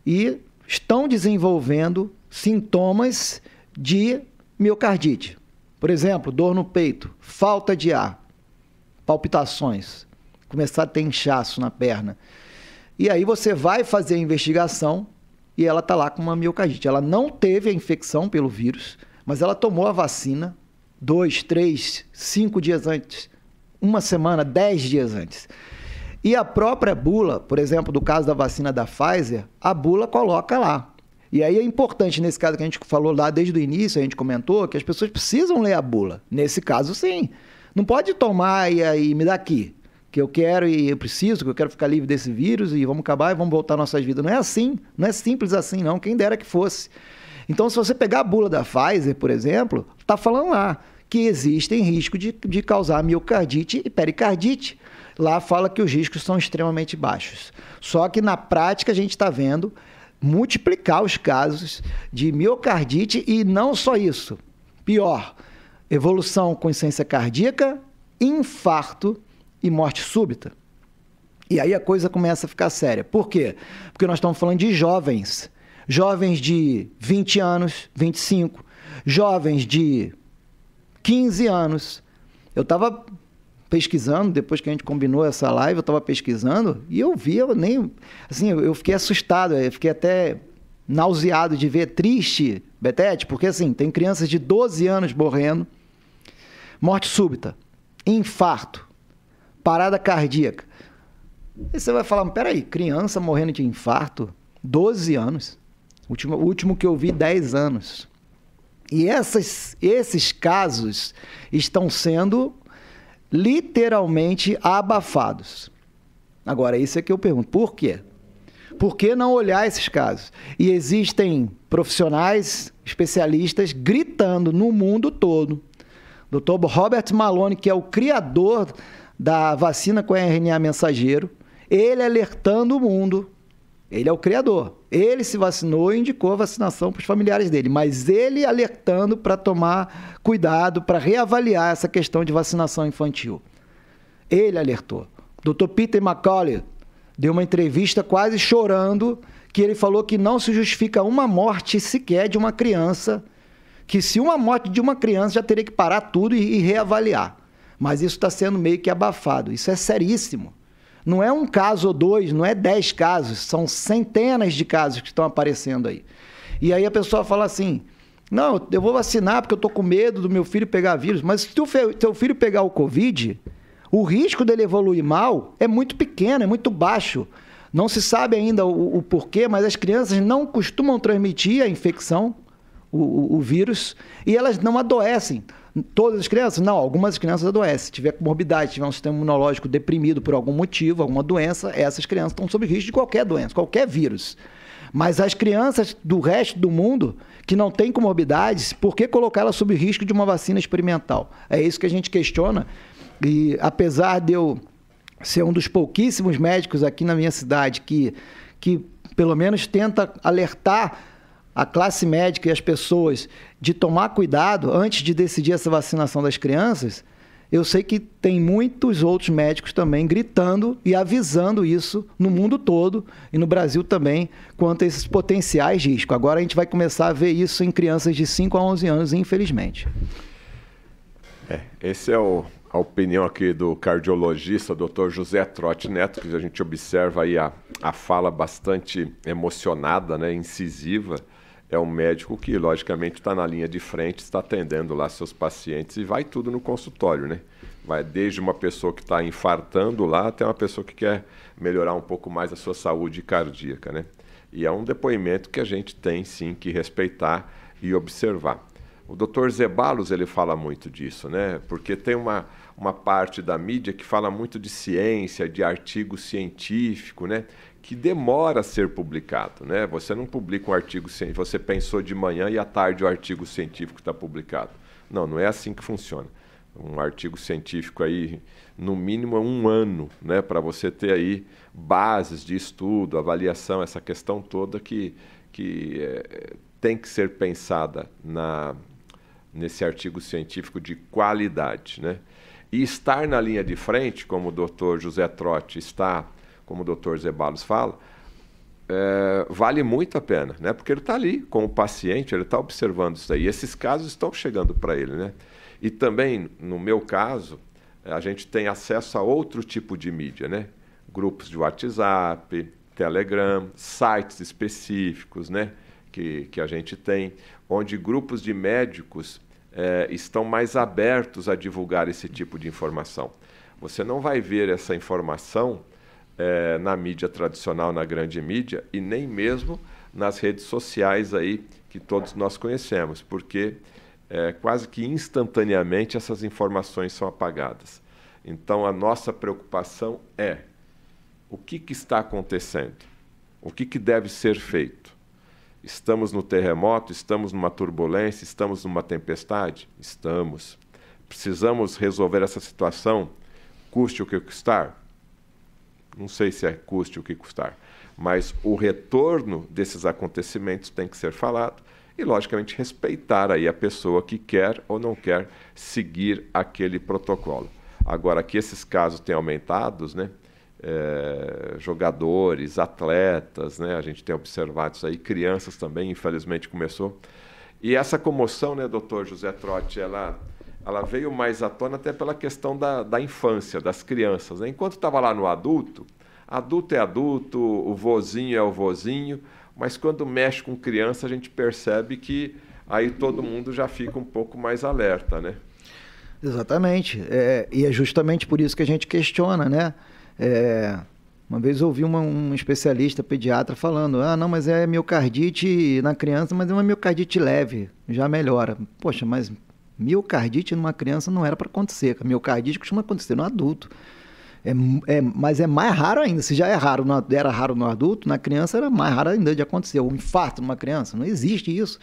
e estão desenvolvendo sintomas de miocardite. Por exemplo, dor no peito, falta de ar, palpitações, começar a ter inchaço na perna. E aí você vai fazer a investigação e ela está lá com uma miocardite. Ela não teve a infecção pelo vírus, mas ela tomou a vacina dois, três, cinco dias antes, uma semana, dez dias antes. E a própria bula, por exemplo, do caso da vacina da Pfizer, a bula coloca lá e aí é importante, nesse caso que a gente falou lá desde o início, a gente comentou, que as pessoas precisam ler a bula. Nesse caso, sim. Não pode tomar e aí me dá aqui, que eu quero e eu preciso, que eu quero ficar livre desse vírus e vamos acabar e vamos voltar nossas vidas. Não é assim, não é simples assim, não. Quem dera que fosse. Então, se você pegar a bula da Pfizer, por exemplo, está falando lá que existem riscos de, de causar miocardite e pericardite. Lá fala que os riscos são extremamente baixos. Só que na prática a gente está vendo multiplicar os casos de miocardite e não só isso. Pior, evolução com insuficiência cardíaca, infarto e morte súbita. E aí a coisa começa a ficar séria. Por quê? Porque nós estamos falando de jovens. Jovens de 20 anos, 25, jovens de 15 anos. Eu estava pesquisando, depois que a gente combinou essa live, eu estava pesquisando e eu vi, eu nem. Assim, eu fiquei assustado, eu fiquei até nauseado de ver, triste, Betete, porque assim, tem crianças de 12 anos morrendo, morte súbita, infarto, parada cardíaca. E você vai falar, peraí, criança morrendo de infarto, 12 anos. Último, último que eu vi, 10 anos. E essas, esses casos estão sendo literalmente abafados. Agora, isso é que eu pergunto, por quê? Por que não olhar esses casos? E existem profissionais, especialistas, gritando no mundo todo. Dr. Robert Malone, que é o criador da vacina com RNA mensageiro, ele alertando o mundo. Ele é o criador. Ele se vacinou e indicou a vacinação para os familiares dele, mas ele alertando para tomar cuidado, para reavaliar essa questão de vacinação infantil. Ele alertou. Dr. Peter McCauley deu uma entrevista quase chorando que ele falou que não se justifica uma morte sequer de uma criança, que se uma morte de uma criança já teria que parar tudo e, e reavaliar. Mas isso está sendo meio que abafado. Isso é seríssimo. Não é um caso ou dois, não é dez casos, são centenas de casos que estão aparecendo aí. E aí a pessoa fala assim: não, eu vou vacinar porque eu estou com medo do meu filho pegar vírus. Mas se o teu filho pegar o Covid, o risco dele evoluir mal é muito pequeno, é muito baixo. Não se sabe ainda o, o porquê, mas as crianças não costumam transmitir a infecção, o, o, o vírus, e elas não adoecem. Todas as crianças? Não, algumas crianças adoecem. Se tiver comorbidade, tiver um sistema imunológico deprimido por algum motivo, alguma doença, essas crianças estão sob risco de qualquer doença, qualquer vírus. Mas as crianças do resto do mundo que não têm comorbidades, por que colocá-las sob risco de uma vacina experimental? É isso que a gente questiona. E apesar de eu ser um dos pouquíssimos médicos aqui na minha cidade que, que pelo menos tenta alertar a classe médica e as pessoas de tomar cuidado antes de decidir essa vacinação das crianças, eu sei que tem muitos outros médicos também gritando e avisando isso no mundo todo e no Brasil também quanto a esses potenciais riscos. Agora a gente vai começar a ver isso em crianças de 5 a 11 anos, infelizmente.
É, esse é o, a opinião aqui do cardiologista Dr. José Trotti Neto, que a gente observa aí a, a fala bastante emocionada, né, incisiva. É um médico que, logicamente, está na linha de frente, está atendendo lá seus pacientes e vai tudo no consultório, né? Vai desde uma pessoa que está infartando lá até uma pessoa que quer melhorar um pouco mais a sua saúde cardíaca, né? E é um depoimento que a gente tem sim que respeitar e observar. O Dr. Zebalos ele fala muito disso, né? Porque tem uma, uma parte da mídia que fala muito de ciência, de artigo científico, né? Que demora a ser publicado, né? Você não publica um artigo científico, você pensou de manhã e à tarde o artigo científico está publicado. Não, não é assim que funciona. Um artigo científico aí, no mínimo, é um ano, né? Para você ter aí bases de estudo, avaliação, essa questão toda que, que é, tem que ser pensada na, nesse artigo científico de qualidade, né? E estar na linha de frente, como o doutor José Trotti está, como o doutor Zebalos fala, é, vale muito a pena, né? Porque ele está ali com o paciente, ele está observando isso aí. Esses casos estão chegando para ele, né? E também, no meu caso, a gente tem acesso a outro tipo de mídia, né? Grupos de WhatsApp, Telegram, sites específicos, né? Que, que a gente tem, onde grupos de médicos é, estão mais abertos a divulgar esse tipo de informação. Você não vai ver essa informação é, na mídia tradicional, na grande mídia, e nem mesmo nas redes sociais aí que todos nós conhecemos, porque é, quase que instantaneamente essas informações são apagadas. Então a nossa preocupação é o que, que está acontecendo, o que, que deve ser feito. Estamos no terremoto, estamos numa turbulência, estamos numa tempestade? Estamos. Precisamos resolver essa situação, custe o que custar? Não sei se é custe o que custar, mas o retorno desses acontecimentos tem que ser falado e, logicamente, respeitar aí a pessoa que quer ou não quer seguir aquele protocolo. Agora, que esses casos têm aumentado, né? é, jogadores, atletas, né? A gente tem observado isso aí, crianças também, infelizmente começou. E essa comoção, né, doutor José Trotti, ela, ela veio mais à tona até pela questão da, da infância, das crianças. Né? Enquanto estava lá no adulto, adulto é adulto, o vozinho é o vozinho, mas quando mexe com criança, a gente percebe que aí todo mundo já fica um pouco mais alerta, né?
Exatamente. É, e é justamente por isso que a gente questiona, né? É, uma vez eu ouvi uma, um especialista pediatra falando: ah, não, mas é miocardite na criança, mas é uma miocardite leve, já melhora. Poxa, mas miocardite numa criança não era para acontecer. Miocardite costuma acontecer no adulto. É, é, mas é mais raro ainda. Se já é raro no, era raro no adulto, na criança era mais raro ainda de acontecer. Um infarto numa criança, não existe isso.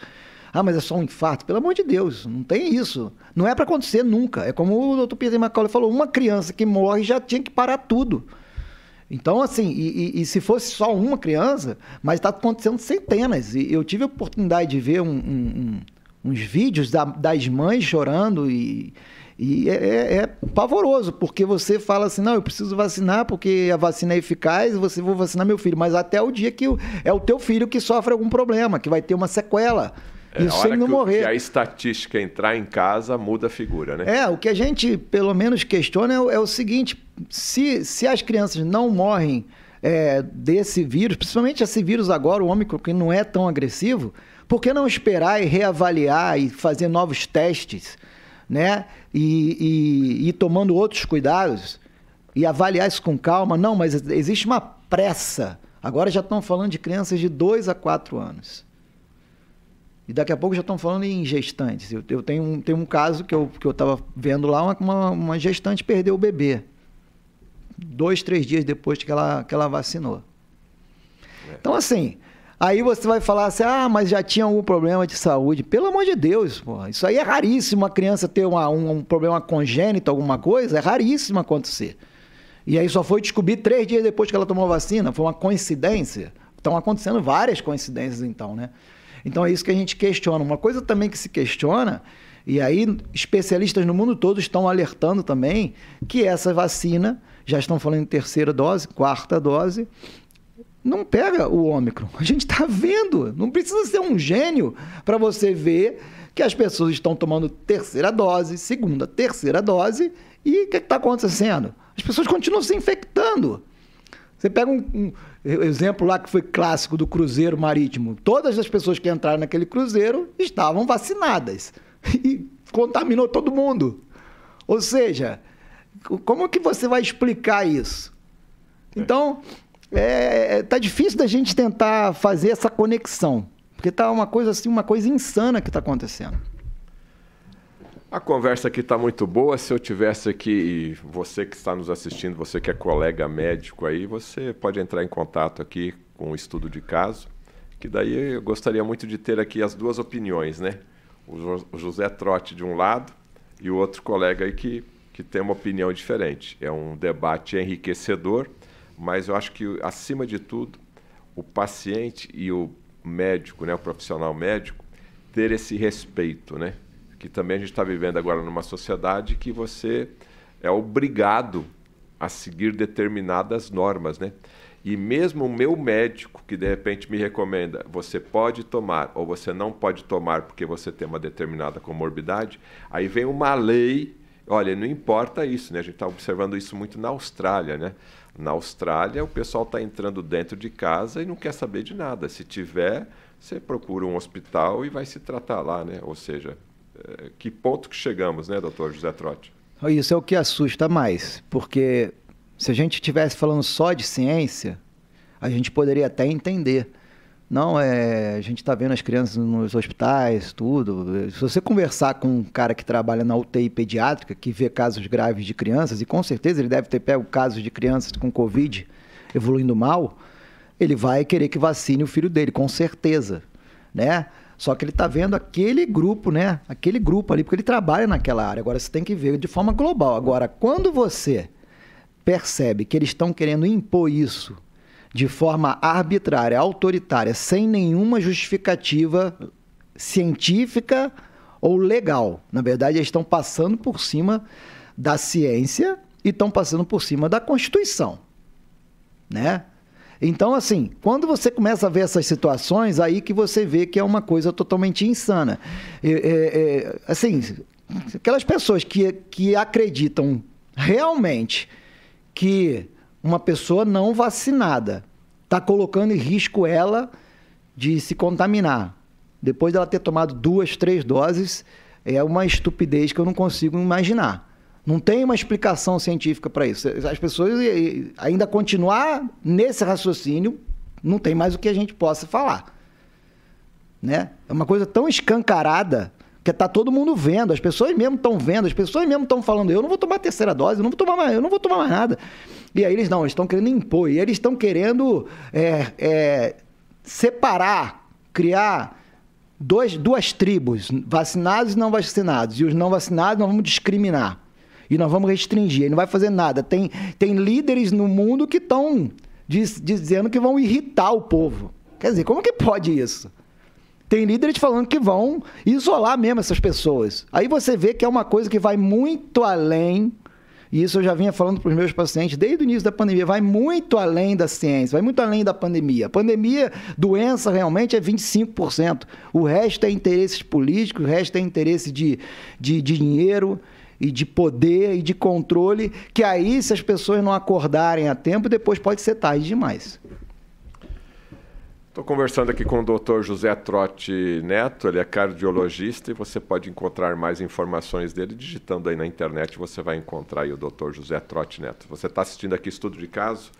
Ah, mas é só um infarto. Pelo amor de Deus, não tem isso. Não é para acontecer nunca. É como o doutor Peter Macaulay falou: uma criança que morre já tinha que parar tudo. Então, assim, e, e, e se fosse só uma criança, mas está acontecendo centenas. E eu tive a oportunidade de ver um, um, uns vídeos da, das mães chorando e, e é, é, é, pavoroso, porque você fala assim, não, eu preciso vacinar porque a vacina é eficaz, você vou vacinar meu filho, mas até o dia que é o teu filho que sofre algum problema, que vai ter uma sequela.
É, Isso sem não que, morrer. Que a estatística entrar em casa muda a figura, né?
É, o que a gente pelo menos questiona é, é o seguinte: se, se as crianças não morrem é, desse vírus, principalmente esse vírus agora, o Ômicron, que não é tão agressivo, por que não esperar e reavaliar e fazer novos testes, né? E, e, e tomando outros cuidados e avaliar isso com calma? Não, mas existe uma pressa. Agora já estão falando de crianças de 2 a 4 anos. E daqui a pouco já estão falando em gestantes. Eu, eu tenho, um, tenho um caso que eu que estava vendo lá, uma, uma gestante perdeu o bebê. Dois, três dias depois que ela, que ela vacinou. É. Então, assim, aí você vai falar assim, ah, mas já tinha algum problema de saúde. Pelo amor de Deus, pô, isso aí é raríssimo, uma criança ter uma, um, um problema congênito, alguma coisa, é raríssimo acontecer. E aí só foi descobrir três dias depois que ela tomou a vacina. Foi uma coincidência. Estão acontecendo várias coincidências, então, né? Então é isso que a gente questiona. Uma coisa também que se questiona, e aí especialistas no mundo todo estão alertando também, que essa vacina, já estão falando em terceira dose, quarta dose, não pega o ômicron. A gente está vendo. Não precisa ser um gênio para você ver que as pessoas estão tomando terceira dose, segunda, terceira dose, e o que está acontecendo? As pessoas continuam se infectando. Você pega um, um, exemplo lá que foi clássico do Cruzeiro Marítimo. Todas as pessoas que entraram naquele cruzeiro estavam vacinadas. (laughs) E contaminou todo mundo. Ou seja, como que você vai explicar isso? Então, é, tá difícil da gente tentar fazer essa conexão. Porque tá uma coisa assim, uma coisa insana que está acontecendo.
A conversa aqui está muito boa. Se eu tivesse aqui, você que está nos assistindo, você que é colega médico aí, você pode entrar em contato aqui com o estudo de caso, que daí eu gostaria muito de ter aqui as duas opiniões, né? O José Trotti de um lado e o outro colega aí que, que tem uma opinião diferente. É um debate enriquecedor, mas eu acho que, acima de tudo, o paciente e o médico, né, o profissional médico, ter esse respeito, né? Que também a gente está vivendo agora numa sociedade que você é obrigado a seguir determinadas normas, né? E mesmo o meu médico, que de repente me recomenda, você pode tomar ou você não pode tomar porque você tem uma determinada comorbidade, aí vem uma lei, olha, não importa isso, né? A gente está observando isso muito na Austrália, né? Na Austrália, o pessoal está entrando dentro de casa e não quer saber de nada. Se tiver, você procura um hospital e vai se tratar lá, né? Ou seja, é, que ponto que chegamos, né, doutor José Trotti?
Isso é o que assusta mais, porque se a gente estivesse falando só de ciência, a gente poderia até entender. Não, é, a gente está vendo as crianças nos hospitais, tudo. Se você conversar com um cara que trabalha na UTI pediátrica, que vê casos graves de crianças, e com certeza ele deve ter pego casos de crianças com Covid evoluindo mal, ele vai querer que vacine o filho dele, com certeza, né? Só que ele está vendo aquele grupo, né? Aquele grupo ali, porque ele trabalha naquela área. Agora você tem que ver de forma global. Agora, quando você percebe que eles estão querendo impor isso de forma arbitrária, autoritária, sem nenhuma justificativa científica ou legal. Na verdade, eles estão passando por cima da ciência e estão passando por cima da Constituição, né? Então, assim, quando você começa a ver essas situações, aí que você vê que é uma coisa totalmente insana. É, é, é, assim, aquelas pessoas que, que acreditam realmente que uma pessoa não vacinada está colocando em risco ela de se contaminar. Depois dela ter tomado duas, três doses, é uma estupidez que eu não consigo imaginar. Não tem uma explicação científica para isso. As pessoas ainda continuar nesse raciocínio, não tem mais o que a gente possa falar. Né? É uma coisa tão escancarada que está todo mundo vendo, as pessoas mesmo estão vendo, as pessoas mesmo estão falando, eu não vou tomar a terceira dose, eu não vou tomar mais, eu não vou tomar mais nada. E aí eles não, eles estão querendo impor, e eles estão querendo é, é, separar, criar dois, duas tribos, vacinados e não vacinados. E os não vacinados nós vamos discriminar. E nós vamos restringir, ele não vai fazer nada. Tem, tem líderes no mundo que estão diz, dizendo que vão irritar o povo. Quer dizer, como que pode isso? Tem líderes falando que vão isolar mesmo essas pessoas. Aí você vê que é uma coisa que vai muito além, e isso eu já vinha falando para os meus pacientes desde o início da pandemia, vai muito além da ciência, vai muito além da pandemia. A pandemia, doença realmente é 25%. O resto é interesses políticos, o resto é interesse de, de, de dinheiro e de poder e de controle, que aí, se as pessoas não acordarem a tempo, depois pode ser tarde demais.
Estou conversando aqui com o Dr. José Trotti Neto, ele é cardiologista e você pode encontrar mais informações dele digitando aí na internet, você vai encontrar aí o Dr. José Trotti Neto. Você está assistindo aqui Estudo de Caso,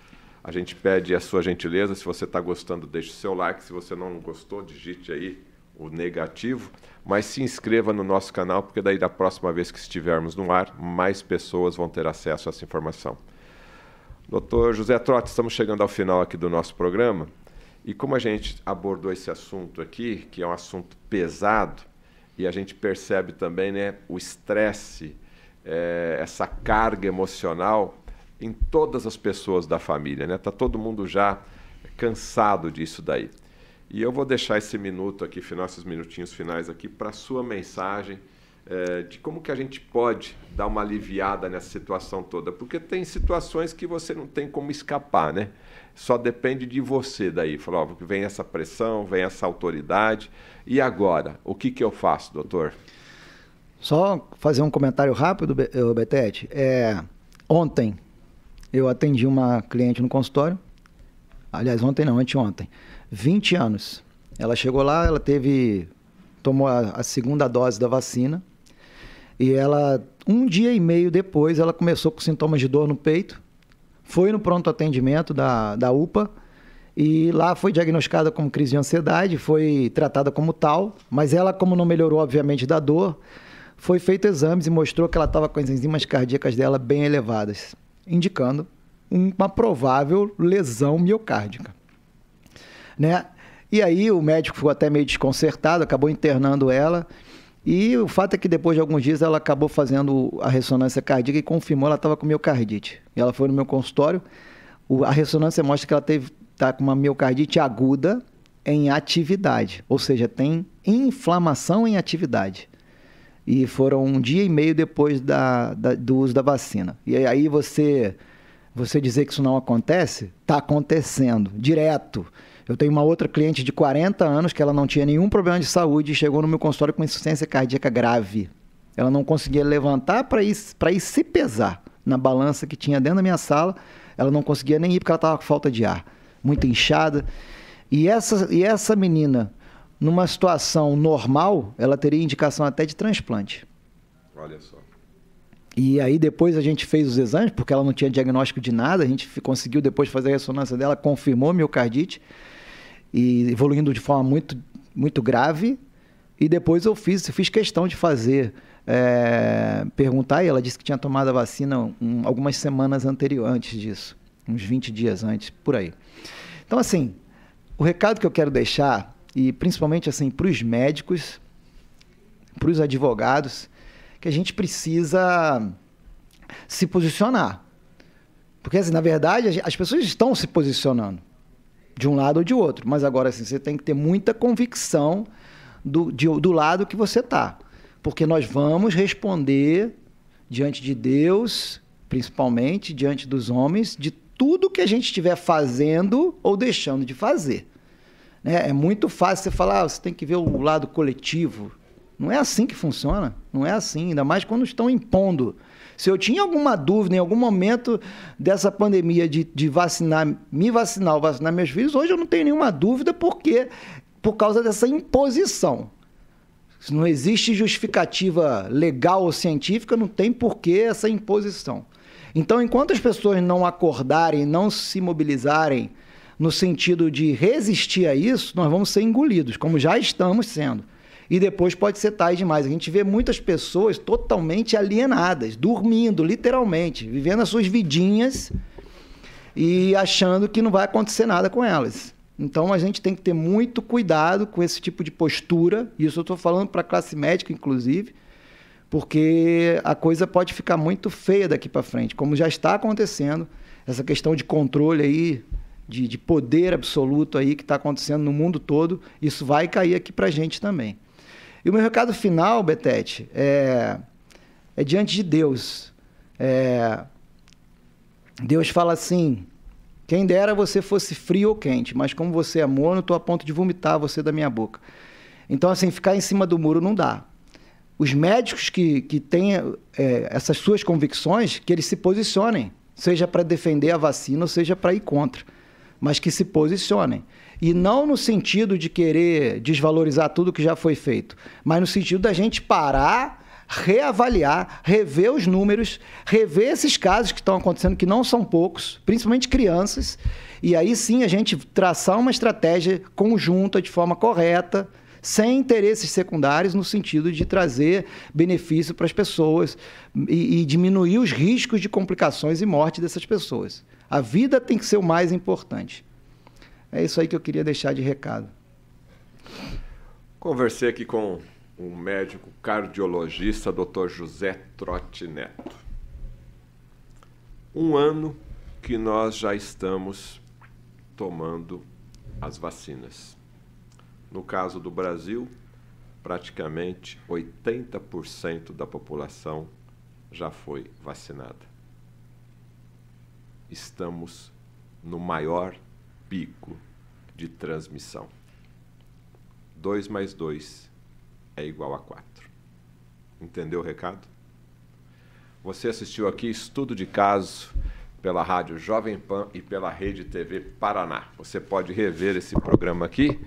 a gente pede a sua gentileza, se você está gostando, deixe seu like, se você não gostou, digite aí o negativo, mas se inscreva no nosso canal, porque daí da próxima vez que estivermos no ar, mais pessoas vão ter acesso a essa informação. Doutor José Trotti, estamos chegando ao final aqui do nosso programa. E como a gente abordou esse assunto aqui, que é um assunto pesado, e a gente percebe também né, o estresse, é, essa carga emocional em todas as pessoas da família, né? Tá todo mundo já cansado disso daí. E eu vou deixar esse minuto aqui, final, esses minutinhos finais aqui, para sua mensagem é, de como que a gente pode dar uma aliviada nessa situação toda, porque tem situações que você não tem como escapar, né? Só depende de você daí. Falou, ó, vem essa pressão, vem essa autoridade. E agora, o que, que eu faço, doutor?
Só fazer um comentário rápido, Betete. É, ontem eu atendi uma cliente no consultório. Aliás, ontem não, anteontem. 20 anos. Ela chegou lá, ela teve. tomou a, a segunda dose da vacina. E ela, um dia e meio depois, ela começou com sintomas de dor no peito, foi no pronto atendimento da, da UPA e lá foi diagnosticada como crise de ansiedade, foi tratada como tal, mas ela, como não melhorou, obviamente, da dor, foi feito exames e mostrou que ela estava com as enzimas cardíacas dela bem elevadas, indicando uma provável lesão miocárdica. Né? E aí o médico ficou até meio desconcertado, acabou internando ela e o fato é que depois de alguns dias ela acabou fazendo a ressonância cardíaca e confirmou que ela estava com miocardite. E ela foi no meu consultório. O, a ressonância mostra que ela teve tá com uma miocardite aguda em atividade, ou seja, tem inflamação em atividade. E foram um dia e meio depois da, da, do uso da vacina. E aí você você dizer que isso não acontece, está acontecendo direto. Eu tenho uma outra cliente de 40 anos que ela não tinha nenhum problema de saúde e chegou no meu consultório com insuficiência cardíaca grave. Ela não conseguia levantar para ir, ir se pesar na balança que tinha dentro da minha sala. Ela não conseguia nem ir porque ela estava com falta de ar, muito inchada. E essa, e essa menina, numa situação normal, ela teria indicação até de transplante.
Olha só.
E aí depois a gente fez os exames, porque ela não tinha diagnóstico de nada, a gente conseguiu depois fazer a ressonância dela, confirmou miocardite e evoluindo de forma muito, muito grave. E depois eu fiz, fiz questão de fazer, é, perguntar, e ela disse que tinha tomado a vacina um, algumas semanas anteriores, antes disso, uns 20 dias antes, por aí. Então, assim, o recado que eu quero deixar, e principalmente assim, para os médicos, para os advogados, que a gente precisa se posicionar. Porque, assim, na verdade, as pessoas estão se posicionando de um lado ou de outro. Mas agora, assim, você tem que ter muita convicção do, de, do lado que você está. Porque nós vamos responder diante de Deus, principalmente diante dos homens, de tudo que a gente estiver fazendo ou deixando de fazer. Né? É muito fácil você falar, ah, você tem que ver o lado coletivo. Não é assim que funciona. Não é assim, ainda mais quando estão impondo se eu tinha alguma dúvida em algum momento dessa pandemia de, de vacinar, me vacinar ou vacinar meus filhos, hoje eu não tenho nenhuma dúvida porque por causa dessa imposição. Se não existe justificativa legal ou científica, não tem porquê essa imposição. Então, enquanto as pessoas não acordarem, não se mobilizarem no sentido de resistir a isso, nós vamos ser engolidos, como já estamos sendo e depois pode ser tarde demais. A gente vê muitas pessoas totalmente alienadas, dormindo, literalmente, vivendo as suas vidinhas e achando que não vai acontecer nada com elas. Então a gente tem que ter muito cuidado com esse tipo de postura, isso eu estou falando para a classe médica, inclusive, porque a coisa pode ficar muito feia daqui para frente, como já está acontecendo, essa questão de controle aí, de, de poder absoluto aí que está acontecendo no mundo todo, isso vai cair aqui para a gente também. E o meu recado final, Betete, é, é diante de Deus. É, Deus fala assim: quem dera você fosse frio ou quente, mas como você é morno, estou a ponto de vomitar você da minha boca. Então, assim, ficar em cima do muro não dá. Os médicos que, que têm é, essas suas convicções, que eles se posicionem, seja para defender a vacina ou seja para ir contra, mas que se posicionem. E não no sentido de querer desvalorizar tudo que já foi feito, mas no sentido da gente parar, reavaliar, rever os números, rever esses casos que estão acontecendo, que não são poucos, principalmente crianças, e aí sim a gente traçar uma estratégia conjunta, de forma correta, sem interesses secundários, no sentido de trazer benefício para as pessoas e, e diminuir os riscos de complicações e morte dessas pessoas. A vida tem que ser o mais importante. É isso aí que eu queria deixar de recado.
Conversei aqui com o médico cardiologista Dr. José Trotti Neto. um ano que nós já estamos tomando as vacinas. No caso do Brasil, praticamente 80% da população já foi vacinada. Estamos no maior pico de transmissão. 2 mais 2 é igual a 4. Entendeu o recado? Você assistiu aqui Estudo de Caso pela Rádio Jovem Pan e pela Rede TV Paraná. Você pode rever esse programa aqui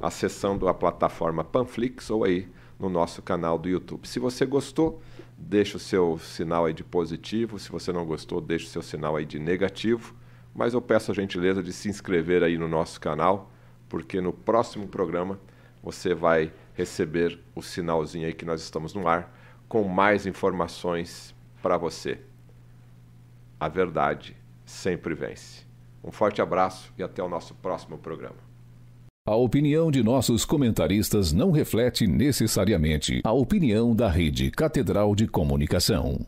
acessando a plataforma Panflix ou aí no nosso canal do YouTube. Se você gostou, deixa o seu sinal aí de positivo. Se você não gostou, deixa o seu sinal aí de negativo. Mas eu peço a gentileza de se inscrever aí no nosso canal, porque no próximo programa você vai receber o sinalzinho aí que nós estamos no ar com mais informações para você. A verdade sempre vence. Um forte abraço e até o nosso próximo programa.
A opinião de nossos comentaristas não reflete necessariamente a opinião da Rede Catedral de Comunicação.